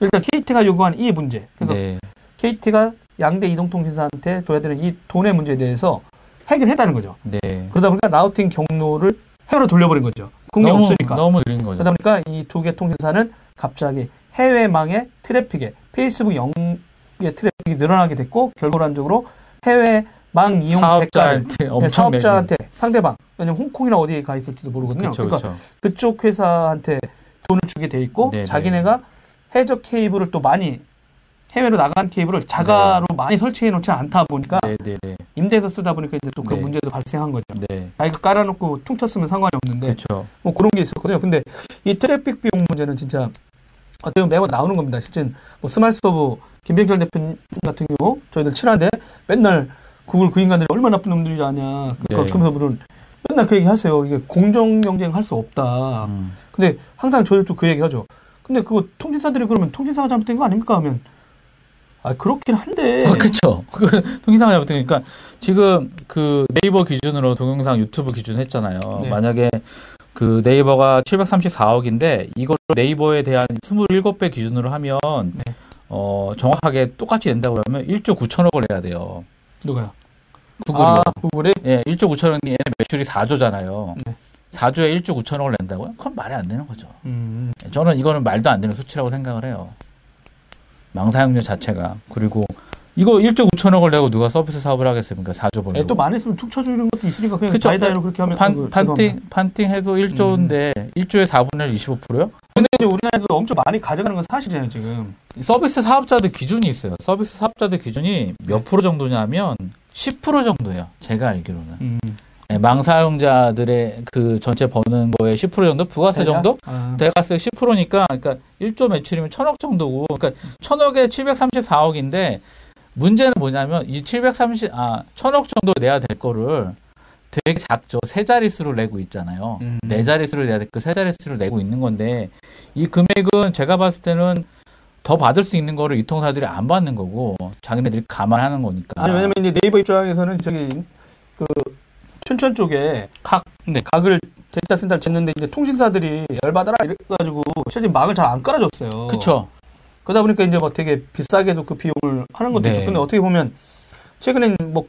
일단 KT가 요구한 이 문제. 그러니까 네. KT가 양대 이동통신사한테 줘야 되는 이 돈의 문제에 대해서 해결했다는 거죠. 네. 그러다 보니까 routing 경로를 해외로 돌려버린 거죠. 국내 너무, 없으니까. 너무 느린 거죠. 그러다 보니까 이 두 개 통신사는 갑자기 해외망의 트래픽에 페이스북 용의 트래픽이 늘어나게 됐고 결과론적으로 해외망 이용 대가를 사업자한테 네, 사업자한테 상대방 왜냐면 홍콩이나 어디에 가 있을지도 모르거든요. 그렇죠, 그러니까 그렇죠. 그쪽 회사한테 돈을 주게 돼 있고 네네. 자기네가 해저 케이블을 또 많이 해외로 나간 케이블을 자가로 많이 설치해 놓지 않다 보니까 네, 네, 네. 임대해서 쓰다 보니까 이제 또 그 네. 문제도 발생한 거죠. 네. 자기가 깔아놓고 퉁쳤으면 상관이 없는데 그렇죠. 뭐 그런 게 있었거든요. 근데 이 트래픽 비용 문제는 진짜 어떻게 보면 매번 나오는 겁니다. 실제 뭐 스마일서브 김병철 대표님 같은 경우 저희들 친한데 맨날 구글 그 인간들이 얼마나 나쁜 놈들이지 아냐. 그러니까 네. 그러면서 물은 맨날 그 얘기 하세요. 이게 공정 경쟁 할 수 없다. 음. 근데 항상 저희도 그 얘기 하죠. 근데 그거 통신사들이 그러면 통신사가 잘못된 거 아닙니까? 하면 아 그렇긴 한데 아, 그쵸. 그, 통신사가 잘못된 그러니까 지금 그 네이버 기준으로 동영상 유튜브 기준 했잖아요. 네. 만약에 그 네이버가 734억인데 이걸 네이버에 대한 27배 기준으로 하면 네. 어, 정확하게 똑같이 낸다고 하면 1조 9천억을 내야 돼요. 누가요? 구글이요. 아 구글이 예, 1조 9천억이 얘네 매출이 4조잖아요. 네. 4조에 1조 9천억을 낸다고요? 그건 말이 안 되는 거죠. 음, 저는 이거는 말도 안 되는 수치라고 생각을 해요. 망사용료 자체가. 그리고 이거 1조 9천억을 내고 누가 서비스 사업을 하겠습니까? 4조 벌려고. 애또 많이 쓰면 툭 쳐주는 것도 있으니까 그냥 그쵸. 다이다이로 그렇게 하면 판, 판팅. 판팅 해도 1조인데, 1조에 4분의 1, 25%요? 근데 이제 우리나라에서 엄청 많이 가져가는 건 사실이잖아요 지금. 서비스 사업자들 기준이 있어요. 서비스 사업자들 기준이 몇 프로 정도냐면, 10% 정도예요. 제가 알기로는. 음. 네, 망사용자들의 그 전체 버는 거에 10% 정도? 부가세 정도? 아, 대가세 10%니까, 그러니까 1조 매출이면 1000억 정도고, 그러니까 1000억에 734억인데, 문제는 뭐냐면, 이 730, 아, 1000억 정도 내야 될 거를 되게 작죠. 세 자릿수를 내고 있잖아요. 음. 네 자릿수를 내야 될 그 세 자릿수를 내고 있는 건데, 이 금액은 제가 봤을 때는 더 받을 수 있는 거를 이 통사들이 안 받는 거고, 자기네들이 감안하는 거니까. 아니 왜냐면 이제 네이버 입장에서는 저기 그 춘천 쪽에 각 네. 각을 데이터 센터를 짓는데 이제 통신사들이 열받아라 이래가지고 실제 막을 잘 안 깔아줬어요. 그쵸. 그러다 보니까 이제 뭐 되게 비싸게도 그 비용을 하는 것도 네. 있죠. 근데 어떻게 보면 최근에 뭐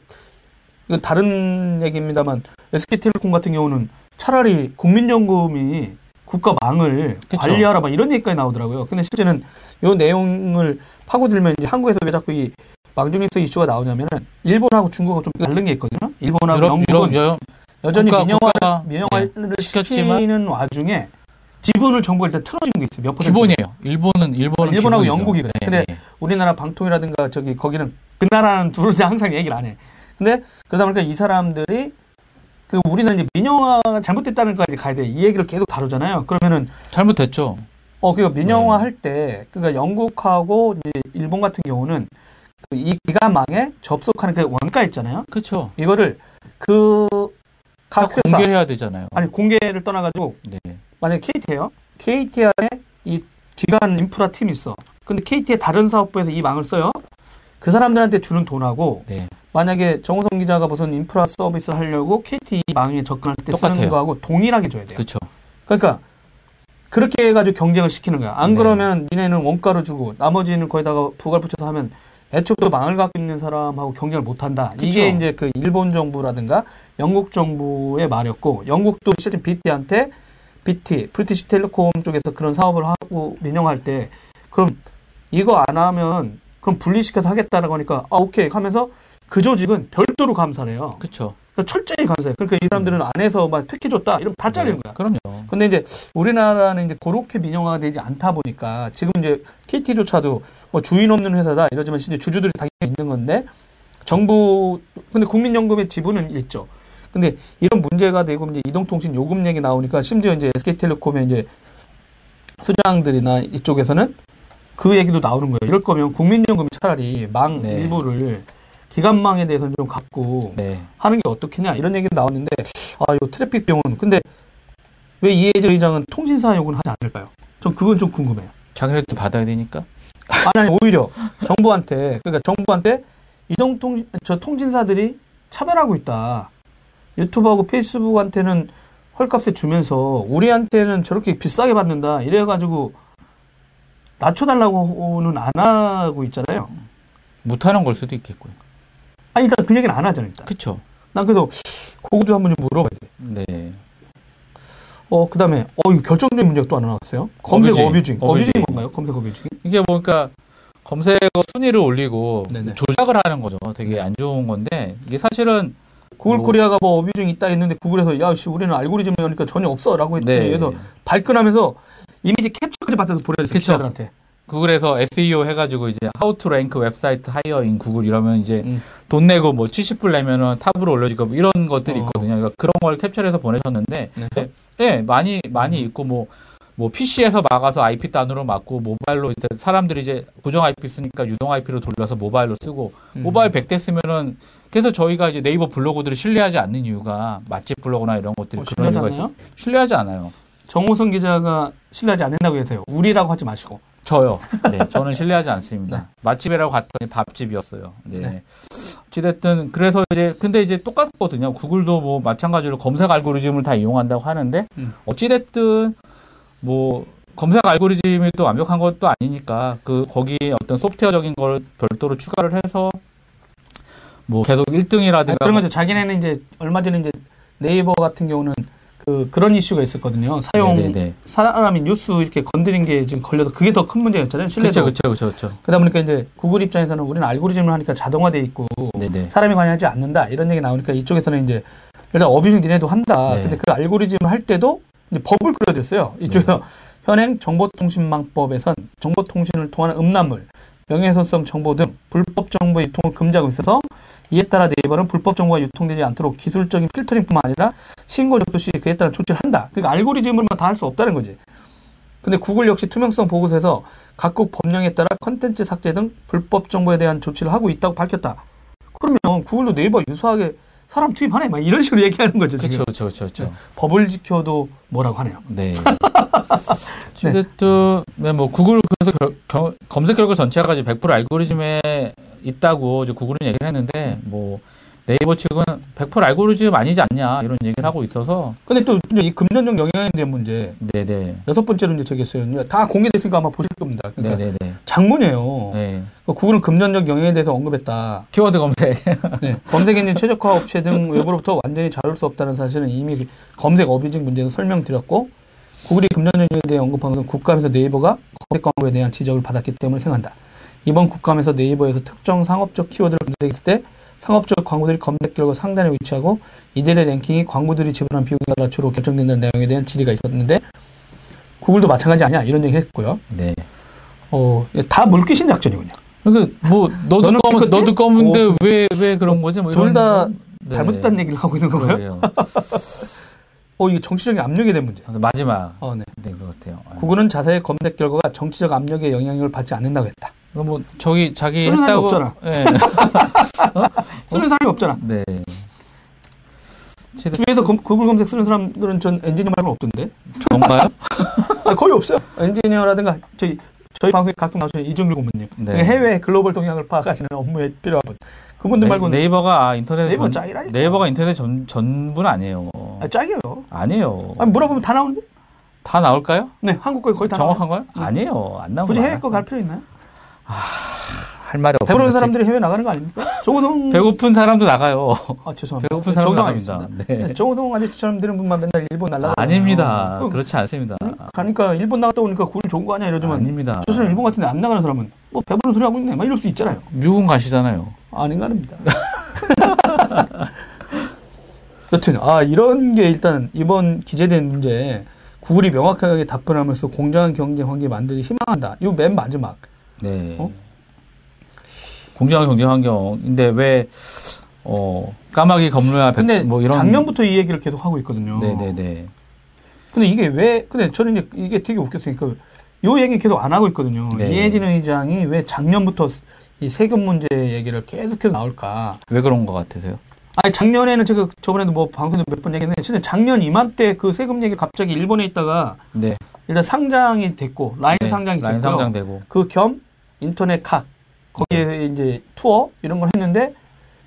이건 다른 얘기입니다만 SK텔레콤 같은 경우는 차라리 국민연금이 국가 망을 그쵸. 관리하라 막 이런 얘기까지 나오더라고요. 근데 실제는 이 내용을 파고들면 이제 한국에서 왜 자꾸 이 망중립서 이슈가 나오냐면은 일본하고 중국하고 좀 다른 게 있거든요. 일본하고 유럽, 영국은 유럽, 여전히 국가- 민영화를, 민영화를 네, 시켰지만 와중에 지분을 정부가 일단 틀어준 게 있어요. 몇 퍼센트. 기본이에요. 일본은 일본은 일본하고. 영국이거든요. 네, 근데 네. 우리나라 방통이라든가 저기 거기는 그 나라는 둘은 항상 얘기를 안 해. 근데 그러다 보니까 이 사람들이 그 우리는 이제 민영화가 잘못됐다는 거까지 가야 돼. 이 얘기를 계속 다루잖아요. 그러면은 잘못됐죠. 어 그러니까 민영화 네. 할 때 그러니까 영국하고 이제 일본 같은 경우는 그 이 기간망에 접속하는 그 원가 있잖아요. 그렇죠. 이거를 그각 회사 공개해야 되잖아요. 아니 공개를 떠나가지고 네. 만약에 KT예요. KT 안에 이 기간 인프라 팀이 있어. 근데 KT의 다른 사업부에서 이 망을 써요. 그 사람들한테 주는 돈하고 네. 만약에 정우성 기자가 무슨 인프라 서비스를 하려고 KT 이 망에 접근할 때 쓰는 똑같아요. 거하고 동일하게 줘야 돼요. 그렇죠. 그러니까 그렇게 해가지고 경쟁을 시키는 거야. 안 네. 그러면 니네는 원가로 주고 나머지는 거기다가 부가를 붙여서 하면 애초부터 망을 갖고 있는 사람하고 경쟁을 못 한다. 그쵸. 이게 이제 그 일본 정부라든가 영국 정부의 말이었고 영국도 실제 BT한테 BT, 브리티시 텔레콤 쪽에서 그런 사업을 하고 민영할 때 그럼 이거 안 하면 그럼 분리시켜서 하겠다라고 하니까 아 오케이 하면서 그 조직은 별도로 감사를 해요. 그렇죠. 그러니까 철저히 감사해요. 그러니까 이 사람들은 안에서 막 특혜 줬다 이러면 다 잘리는 거야. 그럼요. 근데 이제 우리나라는 이제 그렇게 민영화가 되지 않다 보니까 지금 이제 KT조차도 뭐 주인 없는 회사다 이러지만 실제 주주들이 당연히 있는 건데 정부 근데 국민연금의 지분은 있죠. 근데 이런 문제가 되고 이제 이동통신 요금 얘기 나오니까 심지어 이제 SK텔레콤의 이제 수장들이나 이쪽에서는 그 얘기도 나오는 거예요. 이럴 거면 국민연금이 차라리 망 네. 일부를 기간망에 대해서는 좀 갖고 네. 하는 게 어떻겠냐 이런 얘기도 나왔는데 아, 요 트래픽 비용은 근데 왜 이해재 의장은 통신사 요구는 하지 않을까요? 전 그건 좀 궁금해요. 자기네도 받아야 되니까. 아니, 아니 오히려 정부한테 그러니까 정부한테 이동통 저 통신사들이 차별하고 있다. 유튜브하고 페이스북한테는 헐값에 주면서 우리한테는 저렇게 비싸게 받는다. 이래가지고 낮춰달라고는 안 하고 있잖아요. 못하는 걸 수도 있겠고요. 아니 일단 그 얘기는 안 하잖아요. 일단. 그쵸. 난 그래서 그것도 한번 좀 물어봐야 돼. 네. 어, 그 다음에, 어, 이거 결정적인 문제가 또 하나 나왔어요. 검색 어뷰징. 어뷰징. 뭔가요? 검색 어뷰징? 이게 뭔가 검색어 순위를 올리고 네네. 조작을 하는 거죠. 되게 안 좋은 건데 이게 사실은 구글 뭐- 코리아가 뭐 abusing 있다 했는데 구글에서 야, 씨, 우리는 알고리즘이 오니까 전혀 없어. 라고 했더니 네. 얘도 발끈하면서 이미지 캡처까지 받아서 보내줬어요. 기자들한테. 구글에서 SEO 해가지고 이제 How to rank website higher in Google 이러면 이제 음. 돈 내고 뭐 70불 내면은 탑으로 올려지고 뭐 이런 것들이 어. 있거든요. 그러니까 그런 걸 캡처해서 보내셨는데 네. 예, 많이 많이 있고 뭐뭐 PC에서 막아서 IP 단으로 막고 모바일로 이제 사람들이 이제 고정 IP 쓰니까 유동 IP로 돌려서 모바일로 쓰고 음. 모바일 100대 쓰면은 그래서 저희가 이제 네이버 블로그들을 신뢰하지 않는 이유가 맛집 블로그나 이런 것들이 어, 그런 이유가 있어요. 신뢰하지 않아요. 정호성 기자가 신뢰하지 않는다고 해서요. 우리라고 하지 마시고. 저요. 네, 저는 신뢰하지 않습니다. 네. 맛집이라고 갔더니 밥집이었어요. 네. 네. 어찌됐든, 그래서 이제, 근데 이제 똑같거든요. 구글도 뭐 마찬가지로 검색 알고리즘을 다 이용한다고 하는데, 음. 어찌됐든, 뭐, 검색 알고리즘이 또 완벽한 것도 아니니까, 그, 거기 어떤 소프트웨어적인 걸 별도로 추가를 해서, 뭐, 계속 1등이라든가. 아니, 그런 거죠. 자기네는 이제 얼마 전에 이제 네이버 같은 경우는 그, 그런 이슈가 있었거든요. 사용, 네네네. 사람이 뉴스 이렇게 건드린 게 지금 걸려서 그게 더 큰 문제였잖아요. 그쵸, 그쵸, 그쵸, 그쵸. 그러다 보니까 이제 구글 입장에서는 우리는 알고리즘을 하니까 자동화돼 있고 네네. 사람이 관여하지 않는다 이런 얘기 나오니까 이쪽에서는 이제 일단 어뷰징 니네도 한다. 네. 근데 그 알고리즘 할 때도 법을 그려줬어요. 이쪽에서 네. 현행 정보통신망법에선 정보통신을 통한 음란물, 명예훼손성 정보 등 불법 정보 유통을 금지하고 있어서 이에 따라 네이버는 불법 정보가 유통되지 않도록 기술적인 필터링뿐만 아니라 신고 접수 시 그에 따른 조치를 한다. 그러니까 알고리즘을만 다 할 수 없다는 거지. 근데 구글 역시 투명성 보고서에서 각국 법령에 따라 컨텐츠 삭제 등 불법 정보에 대한 조치를 하고 있다고 밝혔다. 그러면 구글도 네이버 유사하게 사람 투입하네. 막 이런 식으로 얘기하는 거죠. 그쵸, 그쵸, 그쵸. 법을 지켜도 뭐라고 하네요. 네. 어쨌든 네, 뭐 구글 그래서 결- 겨- 검색 결과 전체가 이제 100% 알고리즘에 있다고 이제 구글은 얘기를 했는데 뭐 네이버 측은 100% 알고리즘 아니지 않냐 이런 얘기를 하고 있어서 근데 또 이 금전적 영향에 대한 문제 네네 여섯 번째로 이제 저기 했어요. 다 공개됐으니까 아마 보실 겁니다. 그러니까 네네네 장문이에요. 네. 구글은 금전적 영향에 대해서 언급했다. 키워드 검색 네, 검색 엔진 최적화 업체 등 외부로부터 완전히 자를 수 없다는 사실은 이미 검색 어뷰징 문제에서 설명드렸고 구글이 금전적 영향에 대해 언급한 것은 국감에서 네이버가 검색 광고에 대한 지적을 받았기 때문에 생각한다. 이번 국감에서 네이버에서 특정 상업적 키워드를 검색했을 때 상업적 광고들이 검색 결과 상단에 위치하고 이들의 랭킹이 광고들이 지불한 따라 주로 결정된다는 내용에 대한 질의가 있었는데 구글도 마찬가지 아니야 이런 얘기 했고요. 네 어, 다 물귀신 작전이군요. 그러니까 뭐 너도 검은? 너도 검은데 어. 왜왜 그런 거지 뭐둘 이런 다 네. 잘못됐다는 얘기를 하고 있는. 그러게요. 어, 이게 정치적인 압력에 대한 문제. 마지막 어, 네. 네, 것 같아요. 구글은 자세히 검색 결과가 정치적 압력의 영향을 받지 않는다고 했다. 그럼 뭐 저기 자기 쓰는 사람이 했다고 없잖아. 네. 쓰는 사람이 없잖아. 네. 주위에서 검- 구글 검색 쓰는 사람들은 전 엔지니어 말고는 없던데. 아, 거의 없어요. 엔지니어라든가 저희 저희 방송에 가끔 나오시는 이중길 고문님. 네. 해외 글로벌 동향을 파악하시는 업무에 필요한 분. 그분들 말고는 네, 이버가 인터넷 네이버 전. 네이버가 인터넷 전 전부는 아니에요. 아, 짝이에요. 아니에요. 아니, 물어보면 다 나오는데? 다 나올까요? 네, 한국 거 거의 다 정확한 거요? 네. 아니에요. 안 나오고 나와요. 굳이 해외 거 갈 필요 있나요? 할 말이 없어요. 배부른 사람들이 해외 나가는 거 아닙니까? 조호성 배고픈 사람도 나가요. 아 죄송합니다. 배고픈 사람 나갑니다. 네. 네, 조호성 아저씨처럼 되는 분만 맨날 일본 날라가. 아닙니다. 그렇지 않습니다. 가니까 일본 나갔다 오니까 굴 좋은 거 아니야 이러지만 아닙니다. 저 사람 일본 같은데 안 나가는 사람은 뭐 배부른 소리 하고 있네 막 이럴 수 있잖아요. 미국은 가시잖아요. 아닌가 합니다. 여튼 아 이런 게 일단 이번 기재된 문제 구글이 명확하게 답변하면서 공정한 경쟁 환경 만들기 희망한다. 이거 맨 마지막. 네. 어? 공정한 경제 환경인데 왜 어, 까마귀 검루야 백, 뭐 이런 작년부터 이 얘기를 계속 하고 있거든요. 네네네. 근데 이게 왜 근데 저는 이제 이게 되게 웃겼으니까 요 얘기 계속 안 하고 있거든요. 네. 이혜진 의장이 왜 작년부터 이 세금 문제 얘기를 계속해서 나올까? 왜 그런 것 같으세요? 아니 작년에는 제가 저번에도 뭐 방송에서 몇 번 얘기했는데 진짜 작년 이맘때 그 세금 얘기 갑자기 일본에 있다가 네. 일단 상장이 됐고 라인 네, 상장이 라인 됐고요. 상장되고. 그 겸 인터넷 각 거기에 네. 이제 투어 이런 걸 했는데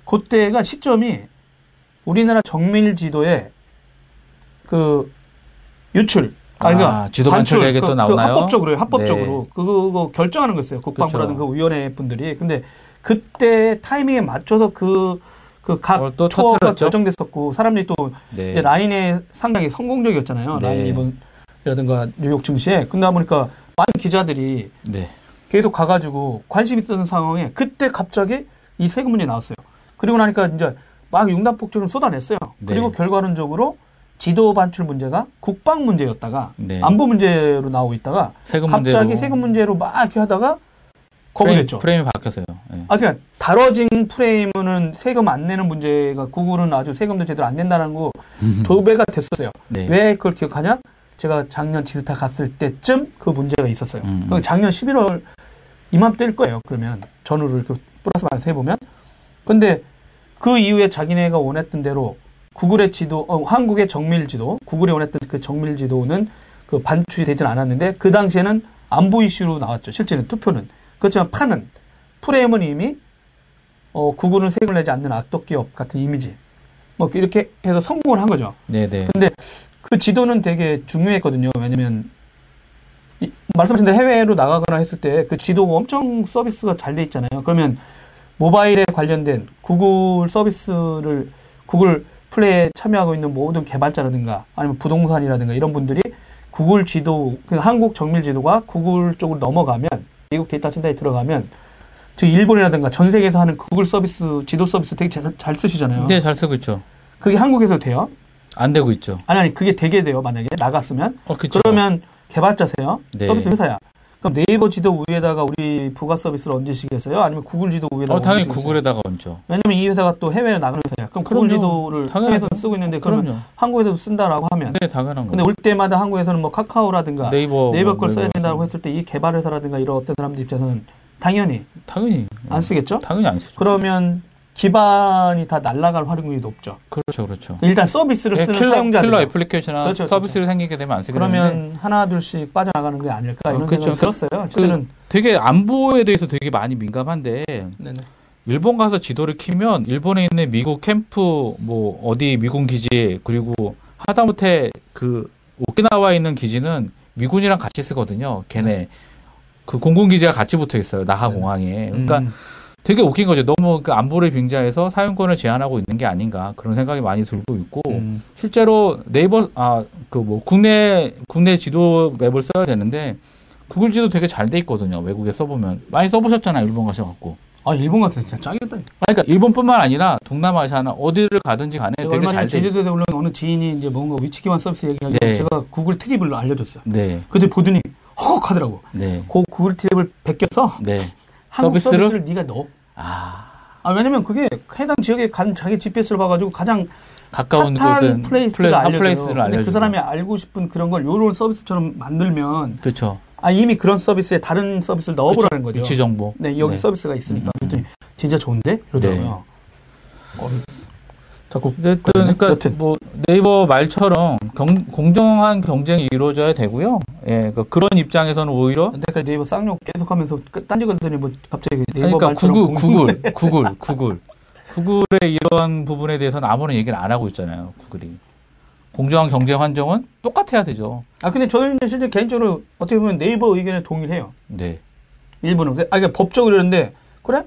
그때가 시점이 우리나라 정밀 지도에 그 유출 아, 그러니까 지도 반출 얘기 또 그, 나오나요? 그 합법적으로요 합법적으로 네. 그거 결정하는 거였어요 국방부라든 그쵸. 그 위원회 분들이 근데 그때 타이밍에 맞춰서 그 그각 그걸 또 투어가 터뜨렸죠? 결정됐었고 사람들이 또 네. 라인의 상당히 성공적이었잖아요 네. 라인 이번이라든가 뉴욕 증시에 근데 보니까 많은 기자들이 네. 계속 가가지고 관심 있었던 상황에 그때 갑자기 이 세금 문제 나왔어요. 그리고 나니까 이제 막 융단폭주를 쏟아냈어요. 네. 그리고 결과론적으로 지도 반출 문제가 국방 문제였다가 네. 안보 문제로 나오고 있다가 세금 갑자기 문제로 세금 문제로 막 이렇게 하다가 프레임, 거부됐죠. 프레임 이 바뀌었어요. 네. 아, 그러니까 다뤄진 프레임은 세금 안 내는 문제가 구글은 아주 세금도 제대로 안 낸다는 거 도배가 됐었어요. 네. 왜 그걸 기억하냐? 제가 작년 지스타 갔을 때쯤 그 문제가 있었어요. 음. 작년 11월 이맘때일 거예요. 그러면 전후로 이렇게 플러스 마이너스 해보면. 근데 그 이후에 자기네가 원했던 대로 구글의 지도, 어, 한국의 정밀 지도, 구글이 원했던 그 정밀 지도는 그 반출이 되진 않았는데 그 당시에는 안보 이슈로 나왔죠. 실제는 투표는. 그렇지만 판은, 프레임은 이미 어, 구글은 세금을 내지 않는 악덕 기업 같은 이미지. 뭐 이렇게 해서 성공을 한 거죠. 네네. 근데 그 지도는 되게 중요했거든요. 왜냐면 이- 말씀하신 대로 해외로 나가거나 했을 때 그 지도가 엄청 서비스가 잘 돼 있잖아요. 그러면 모바일에 관련된 구글 서비스를 구글 플레이에 참여하고 있는 모든 개발자라든가 아니면 부동산이라든가 이런 분들이 구글 지도, 그 한국 정밀 지도가 구글 쪽으로 넘어가면 미국 데이터 센터에 들어가면 저 일본이라든가 전 세계에서 하는 구글 서비스 지도 서비스 되게 잘, 잘 쓰시잖아요. 네, 잘 쓰고 있죠. 그게 한국에서 돼요? 안 되고 있죠. 아니 아니 그게 되게 돼요 만약에 나갔으면 어. 그러면 개발자세요 네. 서비스 회사야 그럼 네이버 지도 위에다가 우리 부가 서비스를 얹으시겠어요 아니면 구글 지도 위에다가 어, 당연히 얹으시겠어요? 구글에다가 얹죠. 왜냐면 이 회사가 또 해외에 나가는 회사야 그럼 구글 그럼요. 지도를 당연하죠. 해외에서 쓰고 있는데 그러면 그럼요. 한국에서도 쓴다라고 하면 네, 당연한 근데 거. 올 때마다 한국에서는 뭐 카카오라든가 네이버 네이버 뭐, 걸 써야 네이버 된다고 했을 때 이 개발 회사라든가 이런 어떤 사람들 입장에서는 당연히 당연히 안 쓰겠죠 당연히 안 쓰죠. 그러면 기반이 다 날아갈 활용률이 높죠 그렇죠, 그렇죠. 일단 서비스를 예, 쓰는 킬러, 사용자들 킬러 애플리케이션이나 그렇죠, 서비스를 생기게 되면 안 쓰게 되는데 그러면 하나 둘씩 빠져나가는 게 아닐까 어, 이런 그렇죠. 생각이 들었어요. 실제는 되게 안보에 대해서 되게 많이 민감한데 네네. 일본 가서 지도를 키면 일본에 있는 미국 캠프 뭐 어디 미군 기지 그리고 하다못해 그 오키나와에 있는 기지는 미군이랑 같이 쓰거든요. 걔네 그 공군 기지가 같이 붙어 있어요. 나하 공항에. 그러니까 음. 되게 웃긴 거죠. 너무 그 안보를 빙자해서 사용권을 제한하고 있는 게 아닌가 그런 생각이 많이 들고 있고 음. 실제로 네이버 아 그 뭐 국내 국내 지도 맵을 써야 되는데 구글 지도 되게 잘 돼 있거든요. 외국에 써보면 많이 써보셨잖아요. 일본 가셔갖고. 아 일본 같은 진짜 짱이었다. 아, 그러니까 일본뿐만 아니라 동남아시아나 어디를 가든지 간에 되게 얼마 잘 돼. 있- 제주도에 올라온 어느 지인이 이제 뭔가 위치 기반 서비스 얘기하고 네. 제가 구글 트립을 알려줬어요. 네, 그때 보더니 허걱하더라고. 네, 그 구글 트립을 베껴서 네. 한국 서비스를? 서비스를 네가 넣어. 아 아 왜냐면 그게 해당 지역에 간 자기 GPS를 봐가지고 가장 가까운 곳은 place를 알려줘요. place를 알려주고. 그 사람이 알고 싶은 그런 걸 요런 서비스처럼 만들면 그렇죠. 아 이미 그런 서비스에 다른 서비스를 넣어보라는 거죠. 위치 정보. 네 여기 네. 서비스가 있으니까 음, 음, 진짜 좋은데 이러더라고요. 어, 자꾸 어쨌든 그러네. 그러니까 여튼. 뭐 네이버 말처럼 경- 공정한 경쟁이 이루어져야 되고요. 예, 그 그런 입장에서는 오히려 내가 네이버 쌍욕 계속하면서 끝- 딴지 걸더니 뭐 갑자기 네이버 그러니까 구글, 구글, 구글, 구글, 구글의 이러한 부분에 대해서는 아무런 얘기를 안 하고 있잖아요. 구글이 공정한 경쟁 환경은 똑같아야 되죠. 아 근데 저는 실제 개인적으로 어떻게 보면 네이버 의견에 동의해요. 네, 일본은 아 그러니까 법적으로 이러는데 그래?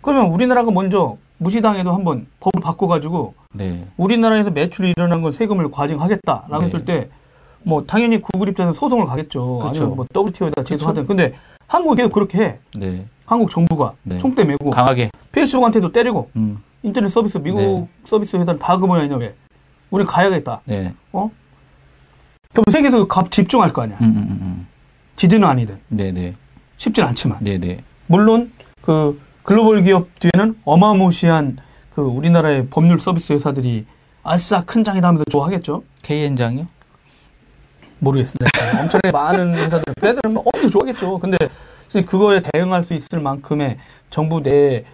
그러면 우리나라가 먼저 무시당해도 한번 법을 바꿔가지고 네, 우리나라에서 매출이 일어난 건 세금을 과징하겠다라고 네. 했을 때 뭐 당연히 구글 입장에서 소송을 가겠죠. 그렇죠. 아니면 뭐 WTO에다 제소하든. 근데 한국이 계속 그렇게 해. 네, 한국 정부가 네. 총대 메고 강하게. 페이스북한테도 때리고 음, 인터넷 서비스 미국 네. 서비스 회사를 다 그만하냐 왜? 우리 가야겠다. 네, 그럼 세계에서 값 집중할 거 아니야. 음, 음, 음, 음. 지든 아니든 네, 네, 쉽진 않지만 네, 네, 물론 그 글로벌 기업 뒤에는 어마무시한 그 우리나라의 법률 서비스 회사들이 아싸 큰 장이다 하면서 좋아하겠죠. KN장이요? 모르겠습니다. 엄청나게 많은 회사들, 뭐 엄청 좋아하겠죠. 근데 그거에 대응할 수 있을 만큼의 정부 내,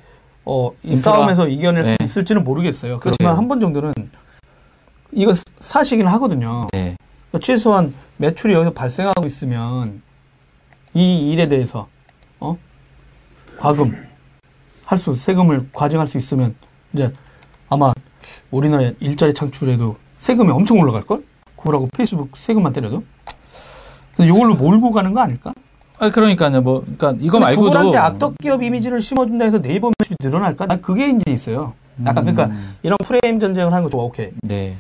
어, 이 인프라. 싸움에서 이겨낼 네. 수 있을지는 모르겠어요. 그렇지만 한 번 정도는 이거 사시긴 하거든요. 네, 최소한 매출이 여기서 발생하고 있으면 이 일에 대해서, 어? 과금, 할 수, 세금을 과징할 수 있으면 이제 아마 우리나라 일자리 창출에도 세금이 엄청 올라갈 걸? 구글하고 페이스북 세금만 때려도? 이걸로 몰고 가는 거 아닐까? 아 그러니까요. 뭐, 그러니까 이거 말고도 구글한테 악덕 기업 이미지를 심어준다 해서 네이버 매출이 늘어날까? 난 그게 이제 있어요. 약간 그러니까 음, 이런 프레임 전쟁을 하는 거 좋아, 오케이. 네,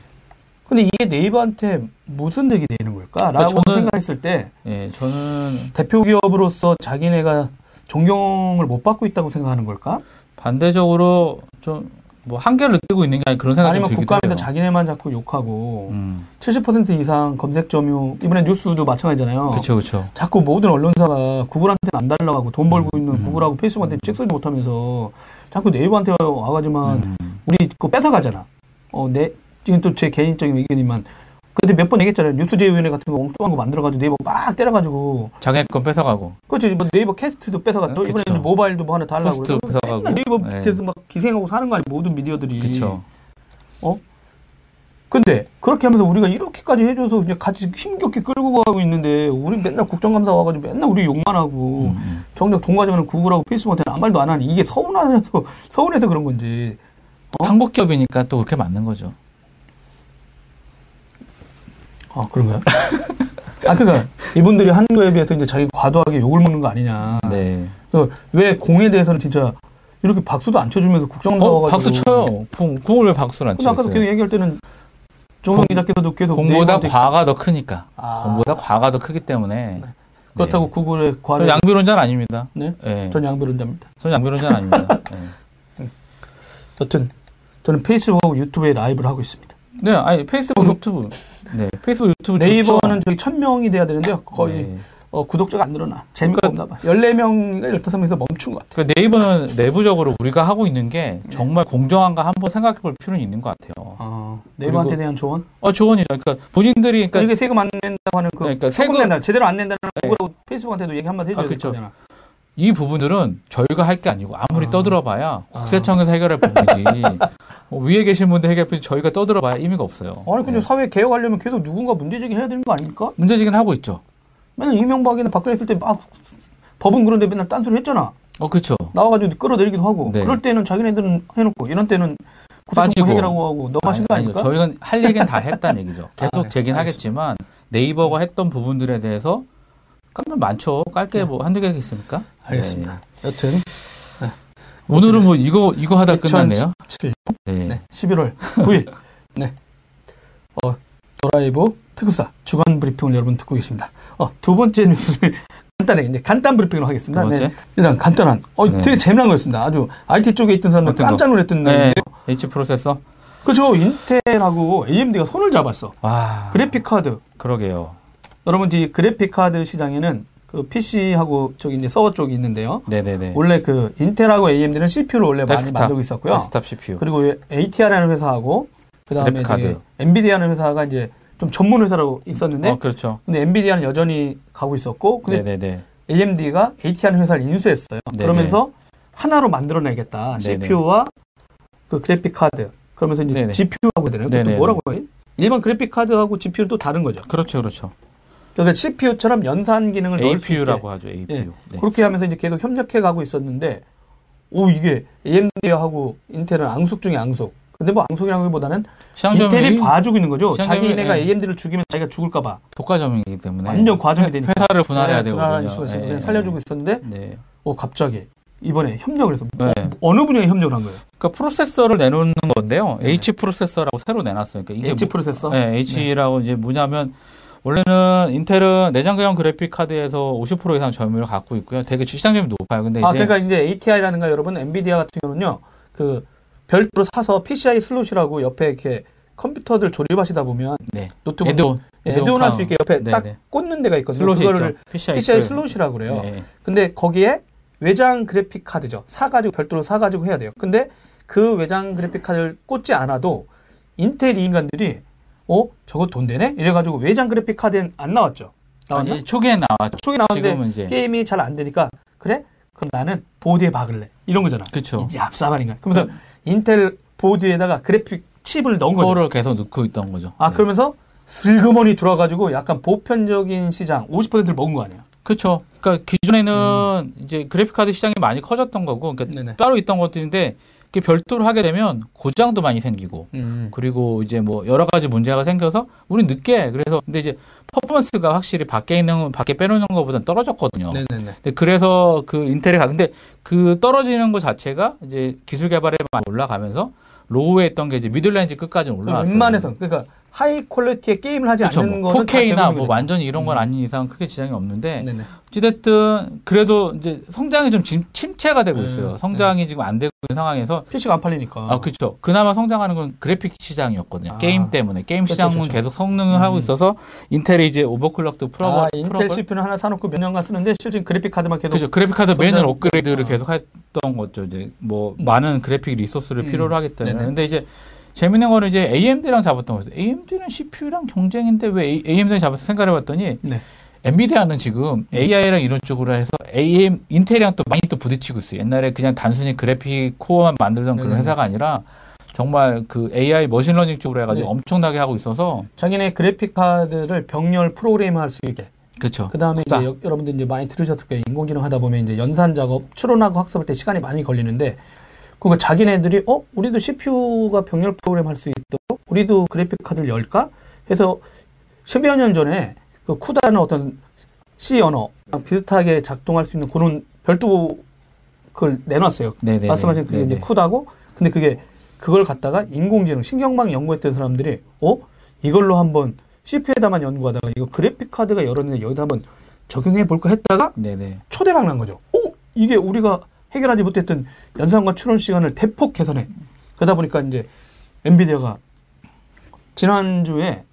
근데 이게 네이버한테 무슨 득이 되는 걸까? 라고 그러니까 저는- 생각했을 때 예, 저는 대표 기업으로서 자기네가 존경을 못 받고 있다고 생각하는 걸까? 반대적으로 좀 뭐 한계를 느끼고 있는 게 아니 그런 생각이 좀 아니면 해요. 자기네만 자꾸 욕하고 음, 70% 이상 검색 점유 이번에 뉴스도 마찬가지잖아요. 그렇죠, 그렇죠. 자꾸 모든 언론사가 구글한테는 안 달라고 돈 벌고 음, 있는 음. 구글하고 페이스북한테 찍소리 못하면서 자꾸 네이버한테 와가지만 음, 우리 그거 뺏어가잖아. 어, 내 지금 또 제 개인적인 의견이지만 그때 몇번 얘기했잖아요. 뉴스제휴위원회 같은 거 엉뚱한 거 만들어가지고 네이버 막 때려가지고 장애권 뺏어가고 그렇지 뭐 네이버 캐스트도 뺏어갔다. 아, 이번에 그쵸. 모바일도 뭐 하나 달라고 포스트 뺏어가고. 네이버 네. 밑에서 막 기생하고 사는 거 아니야 모든 미디어들이. 그렇죠. 근데 그렇게 하면서 우리가 이렇게까지 해줘서 이제 같이 힘겹게 끌고 가고 있는데 우리 맨날 국정감사 와가지고 맨날 우리 욕만 하고 음, 정작 돈 가져가는 구글하고 페이스북한테는 아무 말도 안 하니 이게 서운해서 서운해서 그런 건지 어? 한국 기업이니까 또 그렇게 맞는 거죠. 아 그런가요? 아 그러니까 이분들이 한 거에 비해서 이제 자기 과도하게 욕을 먹는 거 아니냐. 네. 왜 공에 대해서는 진짜 이렇게 박수도 안 쳐주면서 국정감사 어, 와가지고 박수 쳐요. 공, 공을 왜 박수를 안 근데 아까도? 계속 얘기할 때는 정성 공- 기자께서도 계속 공보다 과가 더 크니까. 아. 공보다 과가 더 크기 때문에. 그렇다고 네. 구글의 저 과를 양비론자는 아닙니다. 네? 예. 전 양비론자입니다. 전 양비론자는 아닙니다. 예. 여튼 저는 페이스북하고 유튜브에 라이브를 하고 있습니다. 네, 아니 페이스북 유튜브. 네, 페이스북 유튜브 네이버는 저기 1000명이 돼야 되는데요. 거의 네. 어, 구독자가 안 늘어나. 재미가 그러니까- 없나 봐. 14명인가 15명에서 멈춘 것 같아요. 그러니까 네이버는 내부적으로 우리가 하고 있는 게 정말 공정한가 한번 생각해 볼 필요는 있는 것 같아요. 아, 네이버한테 대한 조언? 어, 조언이죠. 그러니까 본인들이 그러니까 이게 세금 안 낸다고 하는 그 그러니까 세금 낸다. 제대로 안 낸다는 네. 구글하고 페이스북한테도 얘기 한마디 해 줘야 아, 될 그쵸. 거잖아. 이 부분들은 저희가 할 게 아니고 아무리 아. 떠들어봐야 국세청에서 해결할 부분이지 어, 위에 계신 분들 해결할 저희가 떠들어봐야 의미가 없어요. 아니 근데 네. 사회 개혁하려면 계속 누군가 문제제기 해야 되는 거 아닙니까? 문제지긴 하고 있죠. 맨날 이명박이나 박근혜 있을 때 막 법은 그런데 맨날 딴소리 했잖아. 어, 그쵸. 나와가지고 끌어내리기도 하고 네. 그럴 때는 자기네들은 해놓고 이런 때는 빠지고. 해결하고 하고 하신 거 아닙니까? 저희는 할 얘기는 다 했다는 얘기죠. 계속 아, 네. 제긴 알겠습니다. 하겠지만 네이버가 했던 부분들에 대해서 깔면 많죠. 깔게 네. 뭐 한두 개 있습니까? 알겠습니다. 네. 여튼 오늘은 뭐 이거 이거 하다 끝났네요. 2017 네. 네, 11월 9일 네. 어, 도라이브 특수사 주간 브리핑을 여러분 듣고 계십니다. 어, 두 번째 뉴스를 간단하게 이제 간단 브리핑으로 하겠습니다. 네. 일단 간단한 어, 네. 되게 재미난 거였습니다. 아주 IT 쪽에 있던 사람들? 깜짝 놀랐던 네. H 프로세서. 그죠 인텔하고 AMD가 손을 잡았어. 와. 그래픽 카드 그러게요. 여러분 이 그래픽 카드 시장에는 그 PC하고 저기 이제 서버 쪽이 있는데요. 네네네. 원래 그 인텔하고 AMD는 CPU를 원래 많이 데스크탑. 만들고 있었고요. 데스크탑 CPU. 그리고 ATI라는 회사하고 그다음에. 저기 엔비디아라는 회사가 이제 좀 전문 회사로 있었는데 어, 그렇죠. 근데 엔비디아는 여전히 가고 있었고 근데 네네네. AMD가 ATI라는 회사를 인수했어요. 네네. 그러면서 하나로 만들어내겠다. 네네. CPU와 그 그래픽 카드. 그러면서 이제 네네. GPU라고 되나요? 그것도. 뭐라고 해요? 일반 그래픽 카드하고 GPU는 또 다른 거죠. 그렇죠, 그렇죠. 그러니까 CPU처럼 연산 기능을 넣을 수 APU라고 하죠, APU. 예. 네. 그렇게 하면서 이제 계속 협력해 가고 있었는데 오 이게 AMD하고 인텔은 앙숙 중에 앙숙. 근데 뭐 앙숙이라기보다는 인텔이 봐주고 있는 거죠. 자기네가 예. AMD를 죽이면 자기가 죽을까 봐 독과점이기 때문에 완전 과점이 회- 되니까 회사를 분할해야 네, 되거든요. 예, 예. 살려주고 있었는데 네. 오 갑자기 이번에 협력을 해서 네. 어느 분야에 협력을 한 거예요? 그러니까 프로세서를 내놓는 건데요. 네. H 프로세서라고 새로 내놨어요. 그러니까 이게 H 뭐- 프로세서. 네, H라고 이제 뭐냐면 원래는 인텔은 내장형 그래픽 카드에서 50% 이상 점유율을 갖고 있고요. 되게 시장점이 높아요. 근데 아 이제 그러니까 이제 ATI라든가 여러분 엔비디아 같은 경우는요 그 별도로 사서 PCI 슬롯이라고 옆에 이렇게 컴퓨터들 조립하시다 보면 네. 노트북 add-on add-on 할 수 있게 옆에 네, 딱 네. 꽂는 데가 있거든요. 슬롯이 그거를. PCI, PCI 슬롯. 슬롯이라고 그래요. 네. 근데 거기에 외장 그래픽 카드죠. 사 가지고 별도로 사 가지고 해야 돼요. 근데 그 외장 그래픽 카드를 꽂지 않아도 인텔 이 인간들이 어 저거 돈 되네 이래가지고 외장 그래픽 카드엔 안 나왔죠. 나왔나? 아니, 초기에 나왔죠. 초기 나왔는데 이제 게임이 잘 안 되니까 그래? 그럼 나는 보드에 박을래 이런 거잖아. 그쵸. 이제 앞사발인가. 그러면서 인텔 보드에다가 그래픽 칩을 넣은 거죠. 코어를 계속 넣고 있던 거죠. 아 네. 그러면서 슬그머니 돌아가지고 약간 보편적인 시장 50%를 먹은 거 아니에요? 그렇죠. 그러니까 기존에는 이제 그래픽 카드 시장이 많이 커졌던 거고, 그러니까 음. 따로 있던 것들인데 이게 별도로 하게 되면 고장도 많이 생기고, 음. 그리고 이제 뭐 여러 가지 문제가 생겨서 우리 늦게 그래서 근데 이제 퍼포먼스가 확실히 밖에 있는 밖에 빼놓는 것보다는 떨어졌거든요. 네네네. 근데 그래서 그 인텔이 가 근데 그 떨어지는 것 자체가 이제 기술 개발에 많이 올라가면서 low에 있던 게 이제 middle range 끝까지 올라왔어요. 웬만해서 그러니까 high quality의 게임을 하지 그쵸, 않는 뭐 거는 다 4K나 되는 뭐. 완전히 이런 건 음. 아닌 이상 크게 지장이 없는데 네네. 어찌됐든 그래도 이제 성장이 좀 침- 침체가 되고 네, 있어요. 성장이 지금 안 되고 있는 상황에서 PC가 안 팔리니까. 아 그렇죠. 그나마 성장하는 건 그래픽 시장이었거든요. 아. 게임 때문에 게임 그쵸, 시장은 그쵸. 계속 성능을 음. 하고 있어서 인텔이 이제 overclock도 풀어버 아, 인텔 CPU는 하나 사놓고 몇 년간 쓰는데 실제 그래픽 카드만 계속 그죠. 그래픽 카드 매년 업그레이드를 어. 계속 했던 거죠. 이제 뭐 음. 많은 그래픽 resource를 음. 필요로 하기 때문에. 네네. 근데 이제 재밌는 거는 이제 AMD랑 잡았던 거였어요. AMD는 CPU랑 경쟁인데 왜 AMD랑 잡았어 생각해 봤더니 네. 엔비디아는 지금 AI랑 이런 쪽으로 해서 AM 인텔이랑 또 많이 또 부딪히고 있어요. 옛날에 그냥 단순히 그래픽 코어만 만들던 그런 음. 회사가 아니라 정말 그 AI machine learning 쪽으로 해가지고 네. 엄청나게 하고 있어서 자기네 그래픽 카드를 병렬 프로그램할 수 있게. 그렇죠. 그 다음에 후다. 이제 여- 여러분들 이제 많이 들으셨을 거예요. 인공지능 하다 보면 이제 연산 작업, 추론하고 학습할 때 시간이 많이 걸리는데, 그거 자기네들이, 어? 우리도 CPU가 병렬 프로그램 할 수 있도록, 우리도 그래픽 카드를 열까? 해서 10여 년 전에 그 쿠다라는 어떤 C 언어, 비슷하게 작동할 수 있는 그런 별도 그걸 내놨어요. 네네. 말씀하신 그게 이제 쿠다고, 근데 그게 그걸 갖다가 인공지능, 신경망 연구했던 사람들이, 어? 이걸로 한번 CPU에다만 연구하다가 이거 그래픽 카드가 열었는데 여기다 한번 적용해 볼까 했다가 네네. 초대박 난 거죠. 오! 이게 우리가 해결하지 못했던 연산과 추론 시간을 대폭 개선해. 그러다 보니까 이제 엔비디아가 지난주에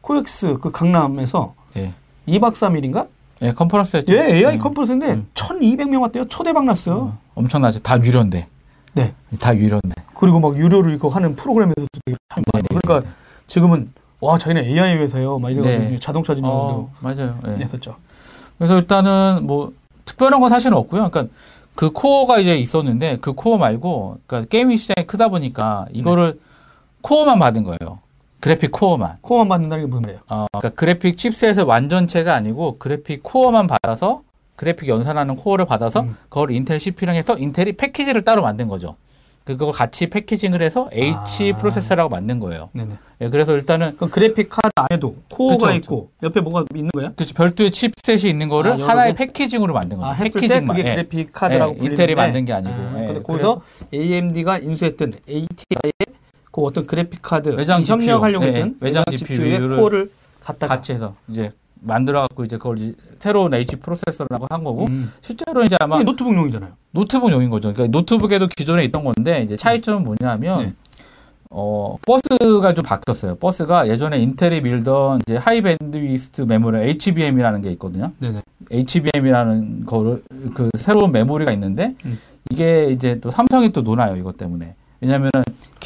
코엑스 그 강남에서 네. 2박 3일인가? 예, 컨퍼런스 했죠. 예, AI 음. 컨퍼런스인데 음. 1200명 왔대요. 초대박 났어요. 어, 엄청나죠. 다 유료인데. 네. 다 유료인데. 그리고 막 유료를 이거 하는 프로그램에서도 되게 참 많아요. 네네. 그러니까 지금은 와, 자기네 AI 회사요. 막 이래가지고 네. 자동차 진영도 어, 맞아요. 예. 냈었죠. 그래서 일단은 뭐 특별한 건 사실은 없고요. 그러니까 그 코어가 이제 있었는데 그 코어 말고 그러니까 gaming 시장이 크다 보니까 이거를 코어만 받은 거예요. 그래픽 코어만. 코어만 받는다는 게 무슨 말이에요? 어, 그러니까 그래픽 칩셋의 완전체가 아니고 그래픽 코어만 받아서 그래픽 연산하는 코어를 받아서 음. 그걸 인텔 CPU랑 해서 인텔이 패키지를 따로 만든 거죠. 그거 같이 패키징을 해서 H 아. 프로세서라고 만든 거예요. 네네. 예, 그래서 일단은 그럼 그래픽 카드 안에도 코어가 그쵸, 있고 옆에 뭐가 있는 거야? 그 별도의 칩셋이 있는 거를 아, 하나의 개? 패키징으로 만든 거죠. 아, 패키징만. 그게 예. 그래픽 카드라고 예, 인텔이 만든 게 아니고. 아, 예, 근데 거기서 AMD가 인수했던 ATI의 그 어떤 그래픽 카드 외장 이 협력하려고 GPU, 예, 했던 외장 GPU의 코어를 갖다가 같이 해서 이제 만들어 갖고 이제 그걸 이제 새로운 H 프로세서라고 한 거고 음. 실제로 이제 아마 노트북용이잖아요. 노트북용인 거죠. 그러니까 노트북에도 기존에 있던 건데 이제 차이점은 뭐냐면 네. 어 버스가 좀 바뀌었어요. 버스가 예전에 인텔이 밀던 이제 high bandwidth memory HBM이라는 게 있거든요. 네네. HBM이라는 거를 그 새로운 메모리가 있는데 음. 이게 이제 또 삼성이 또 노나요 이것 때문에. 왜냐면은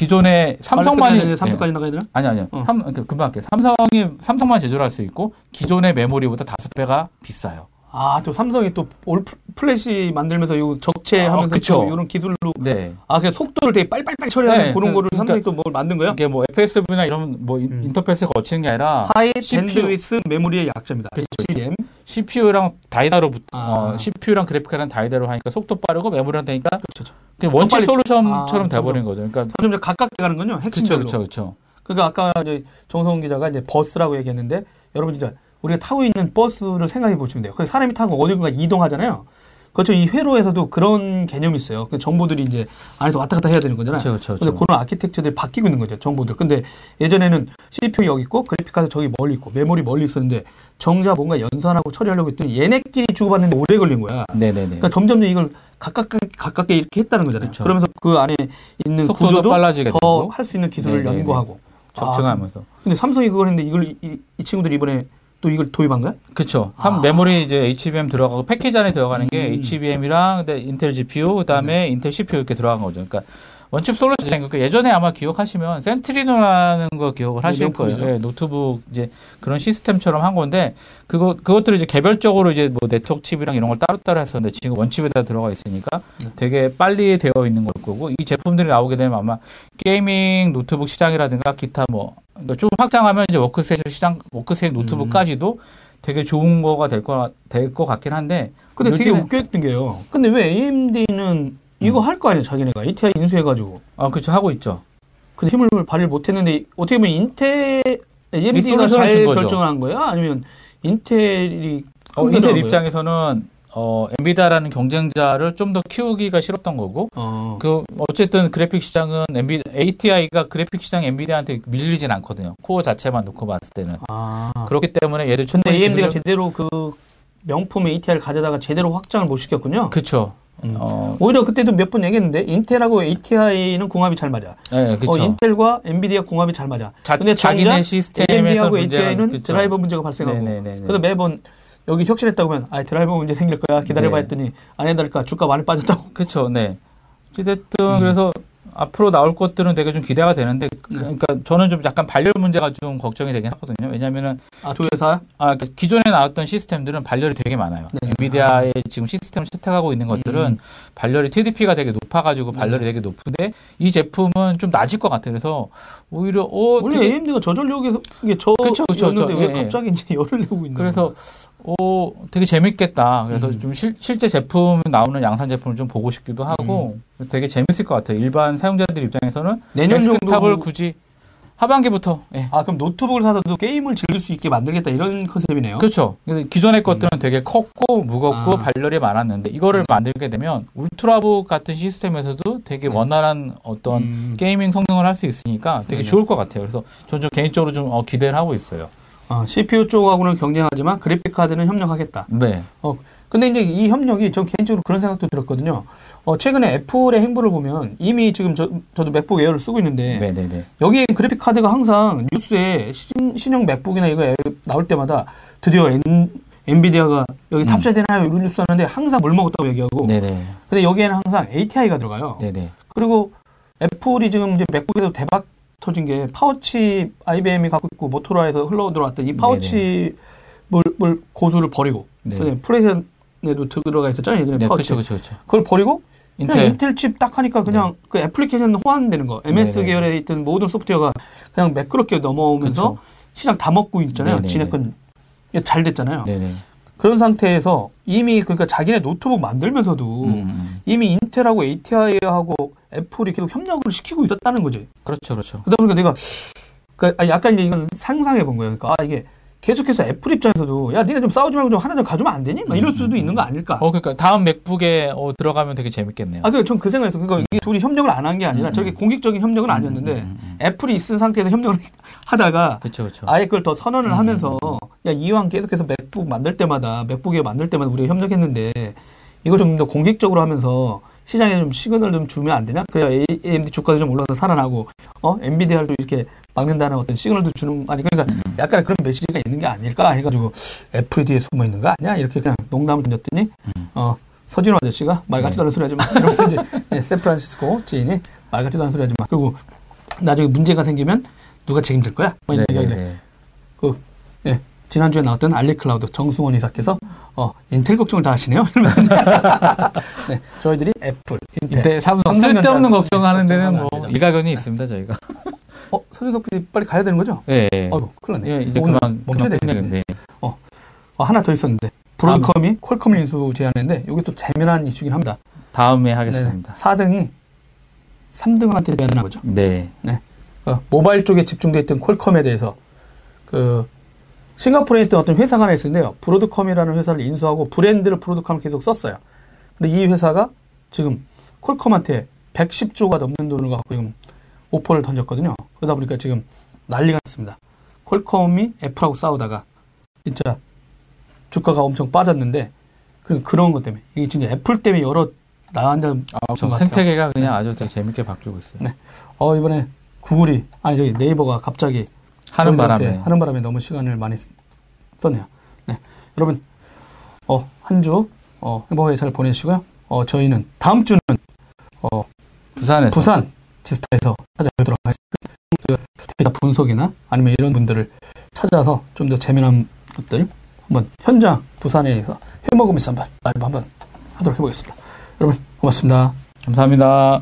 기존에 삼성만이 삼성까지 삼성까지 나가야 되나? 아니 아니요. 어. 삼 그, 금방 할게. 삼성이 삼성만 제조할 수 있고 기존의 메모리보다 다섯 배가 비싸요. 아, 또 삼성이 또 all flash 만들면서 요 적체하면서 아, 그쵸. 이런 기술로 네. 아, 그냥 속도를 되게 빨빨빨 처리하는 네, 그런 그- 거를 그러니까 삼성이 또뭘 만든 거야? 이게 뭐 FSB나 이런 뭐 인- 음. 인터페이스가 거치는 게 아니라 High. Bandwidth Memory의 약자입니다. HBM. CPU랑 다이다로 붙, 아. 어, CPU랑 그래픽카랑 다이다로 하니까 속도 빠르고 메모리랑 되니까 그렇죠. 그냥 빨리- 솔루션처럼 아, 돼버린 거죠. 그러니까 점점 가깝게 가는 건요. 그렇죠, 핵심별로. 그렇죠, 그렇죠. 그러니까 아까 이제 정성훈 기자가 이제 버스라고 얘기했는데 여러분 진짜 우리가 타고 있는 버스를 생각해 보시면 돼요. 그 사람이 타고 어디든가 이동하잖아요. 그렇죠. 이 회로에서도 그런 개념이 있어요. 그 정보들이 이제 안에서 왔다 갔다 해야 되는 거잖아요. 그렇죠, 그렇죠. 그런 아키텍처들이 바뀌고 있는 거죠. 정보들. 근데 예전에는 CPU 여기 있고 그래픽카드 저기 멀리 있고 메모리 멀리 있었는데 정작 뭔가 연산하고 처리하려고 했더니 얘네끼리 주고받는데 오래 걸린 거야. 네네네. 그러니까 점점 이걸 가깝게 가깝게 이렇게 했다는 거잖아요. 그렇죠. 그러면서그 안에 있는 구조도 더 할 수 있는 기술을 네네네. 연구하고 아, 적중하면서. 근데 삼성이 그걸 했는데 이걸 이, 이 친구들이 이번에 또 이걸 도입한 거야? 그렇죠. 아. 메모리 이제 HBM 들어가고 패키지 안에 들어가는 게 음. HBM이랑 인텔 GPU 그다음에 인텔 CPU 이렇게 들어간 거죠. 그러니까 one chip 솔루션 그 예전에 아마 기억하시면 센트리노라는 거 기억을 하실 네, 거예요. 예, 노트북 이제 그런 시스템처럼 한 건데 그거 그것들을 이제 개별적으로 이제 뭐 네트워크 칩이랑 이런 걸 따로따로 했었는데 지금 one chip에다 들어가 있으니까 네. 되게 빨리 되어 있는 걸 거고 이 제품들이 나오게 되면 아마 gaming 노트북 시장이라든가 기타 뭐 그러니까 좀 확장하면 이제 워크스테이션 시장 워크스테이션 노트북까지도 되게 좋은 거가 될 거 될 것 같긴 한데 근데 되게 웃겼던 게요. 근데 왜 AMD는 이거 음. 할거 아니야, 자기네가. ATI 인수해가지고. 아 그렇죠 하고 있죠. 근데 힘을 발휘 못했는데, 어떻게 보면 인텔, AMD가 잘준 거죠. 결정을 한 거야? 아니면 인텔이. 어, 큰 인텔 결정한? 입장에서는 어, 엔비디아라는 경쟁자를 좀 더 키우기가 싫었던 거고 어. 그 어쨌든 그래픽 시장은 엔비 ATI가 그래픽 시장 엔비디아한테 밀리진 않거든요. 코어 자체만 놓고 봤을 때는 아. 그렇기 때문에 얘들 충분히 AMD가 기술을- 제대로 그 명품 ATI를 가져다가 제대로 확장을 못 시켰군요. 그쵸. 음. 어, 오히려 그때도 몇 번 얘기했는데 인텔하고 ATI는 궁합이 잘 맞아. 네, 그쵸. 어, 인텔과 엔비디아 궁합이 잘 맞아. 자, 근데 자기네 시스템에서 AMD하고 ATI는 그쵸. 드라이버 문제가 발생하고. 네네네네. 그래서 매번 여기 혁신했다고 하면 아 드라이버 문제 생길 거야 기다려봐 네. 했더니 안 해달까 주가 많이 빠졌다고. 그쵸, 네. 어쨌든, 음. 그래서 앞으로 나올 것들은 되게 좀 기대가 되는데, 네. 그러니까 저는 좀 약간 발열 문제가 좀 걱정이 되긴 하거든요. 왜냐면은, 아 도요사. 아, 그 기존에 나왔던 시스템들은 발열이 되게 많아요. 네. 엔비디아의 지금 시스템을 채택하고 있는 것들은 음. 발열이 TDP가 되게 높아 가지고 발열이 되게 높은데, 이 제품은 좀 낮을 것 같아요. 그래서 오히려, 어, 원래 되게 AMD가 저전력에서 이게 저 그쵸, 그쵸, 그쵸. 왜 예, 예. 갑자기 이제 열을 내고 있는 그래서 오, 되게 재밌겠다. 그래서 음. 좀 실, 실제 제품 나오는 양산 제품을 좀 보고 싶기도 하고 되게 재밌을 것 같아요. 일반 사용자들 입장에서는 내년 데스크탑을 정도 굳이 하반기부터 예. 아 그럼 노트북을 사서도 게임을 즐길 수 있게 만들겠다 이런 컨셉이네요. 그렇죠. 그래서 기존의 것들은 되게 컸고 무겁고 아. 발열이 많았는데 이거를 만들게 되면 울트라북 같은 시스템에서도 되게 네. 원활한 어떤 음. gaming 성능을 할 수 있으니까 되게 네네. 좋을 것 같아요. 그래서 저는 좀 개인적으로 좀 어, 기대를 하고 있어요. 아, CPU 쪽하고는 경쟁하지만 그래픽 카드는 협력하겠다. 네. 어, 근데 이제 이 협력이 전 개인적으로 그런 생각도 들었거든요. 어, 최근에 애플의 행보를 보면 이미 지금 저, 저도 맥북 에어를 쓰고 있는데 네, 네, 네. 여기에 그래픽 카드가 항상 뉴스에 신, 신형 맥북이나 이거 에- 나올 때마다 드디어 엔, 엔비디아가 여기 음. 탑재되나요? 이런 뉴스 하는데 항상 물 먹었다고 얘기하고 네, 네. 근데 여기에는 항상 ATI가 들어가요. 네, 네. 그리고 애플이 지금 이제 맥북에서 대박 터진 게 Power chip IBM이 갖고 있고 모토로라에서 흘러 들어왔던 이 Power chip을 을 고수를 버리고 네. 플레이스테이션에도 들어가 있었잖아요. 예전에 네, Power chip. 그렇죠, 그렇죠, 그렇죠. 그걸 버리고 그냥 인텔. 인텔 칩 딱 하니까 그냥 그 애플리케이션 호환되는 거. MS 네네. 계열에 있던 모든 소프트웨어가 그냥 매끄럽게 넘어오면서 그쵸. 시장 다 먹고 있잖아요. 지네건 잘 됐잖아요. 네네. 그런 상태에서 이미 그러니까 자기네 노트북 만들면서도 음. 이미 인텔하고 ATI하고 애플이 계속 협력을 시키고 있었다는 거지. 그렇죠, 그렇죠. 그러다 보니까 내가 그 아, 약간 이제 이건 상상해 본 거예요. 그러니까 아 이게 계속해서 애플 입장에서도 야 니네 좀 싸우지 말고 좀 하나 좀 가져면 안 되니? 막 이럴 수도 있는 거 아닐까? 어, 그러니까 다음 맥북에 어, 들어가면 되게 재밌겠네요. 아, 그, 전그 생각에서, 그러니까 이게 둘이 협력을 안 한 게 아니라 음, 저렇게 음. 공식적인 협력은 아니었는데, 음, 음, 애플이 있은 상태에서 협력을 하다가, 그렇죠, 그렇죠. 아예 그걸 더 선언을 음, 하면서, 야, 이왕 계속해서 맥북 만들 때마다, 맥북에 만들 때마다 우리가 협력했는데, 이걸 좀 더 공식적으로 하면서, 시장에 좀 시그널 좀 주면 안 되냐? 그래야 AMD 주가도 좀 올라서 살아나고, 어? 엔비디아도 이렇게 막는다는 어떤 시그널도 주는, 아니, 그러니까 음. 약간 그런 메시지가 있는 게 아닐까 해가지고, 애플 뒤에 숨어 있는 거 아니야? 이렇게 그냥 농담을 던졌더니, 음. 어, 서진호 아저씨가 말 같지도 않은 소리 하지 마. 이러면서 이제 네, 샌프란시스코 지인이 말 같지도 않은 소리 하지 마. 그리고 나중에 문제가 생기면 누가 책임질 거야? 뭐 이런 네, 얘기를 네. 그, 예, 지난주에 나왔던 알리클라우드 정승원 이사께서 어, 인텔 걱정을 다 하시네요. 이러면서 네, 저희들이 애플, 인텔. 삼성 쓸데없는 걱정하는 데는 뭐. 일가견이 있습니다 저희가. 어, 서진석 PD 빨리 가야 되는 거죠? 예. 예. 아이고, 큰일 났네. 예, 이제 오늘 그만 멈춰야 되겠네. 끝내겠네. 어, 하나 더 있었는데. 브로드컴이 퀄컴을 인수 제안했는데, 이게 또 재미난 이슈긴 합니다. 다음에 하겠습니다. 4등이 3등한테 제안을 한 거죠. 네. 어, 모바일 쪽에 집중돼 있던 퀄컴에 대해서 그 싱가포르에 있던 어떤 회사가 하나 있었는데요. 브로드컴이라는 회사를 인수하고 브랜드를 브로드컴을 계속 썼어요. 근데 이 회사가 지금 퀄컴한테 110조가 넘는 돈을 갖고 지금 오퍼를 던졌거든요. 그러다 보니까 지금 난리가 났습니다. 퀄컴이 애플하고 싸우다가 진짜 주가가 엄청 빠졌는데 그- 그런 것 때문에 이게 진짜 애플 때문에 여러 나앉은 아. 생태계가 그냥 아주 되게 재밌게 바뀌고 있어요. 네. 어 이번에 구글이 아니 저기 네이버가 갑자기 하는 바람에 하는 바람에 너무 시간을 많이 쓰- 썼네요. 네. 여러분 어 한 주 어, 행복하게 잘 보내시고요. 어 저희는 다음 주는 어 부산에서 부산 지스타에서 찾아뵙도록 하겠습니다. 그 데이터 분석이나 아니면 이런 분들을 찾아서 좀 더 재미난 것들 한번 현장 부산에서 해먹으면서 한번 라이브 한번 하도록 해보겠습니다. 여러분 고맙습니다. 감사합니다.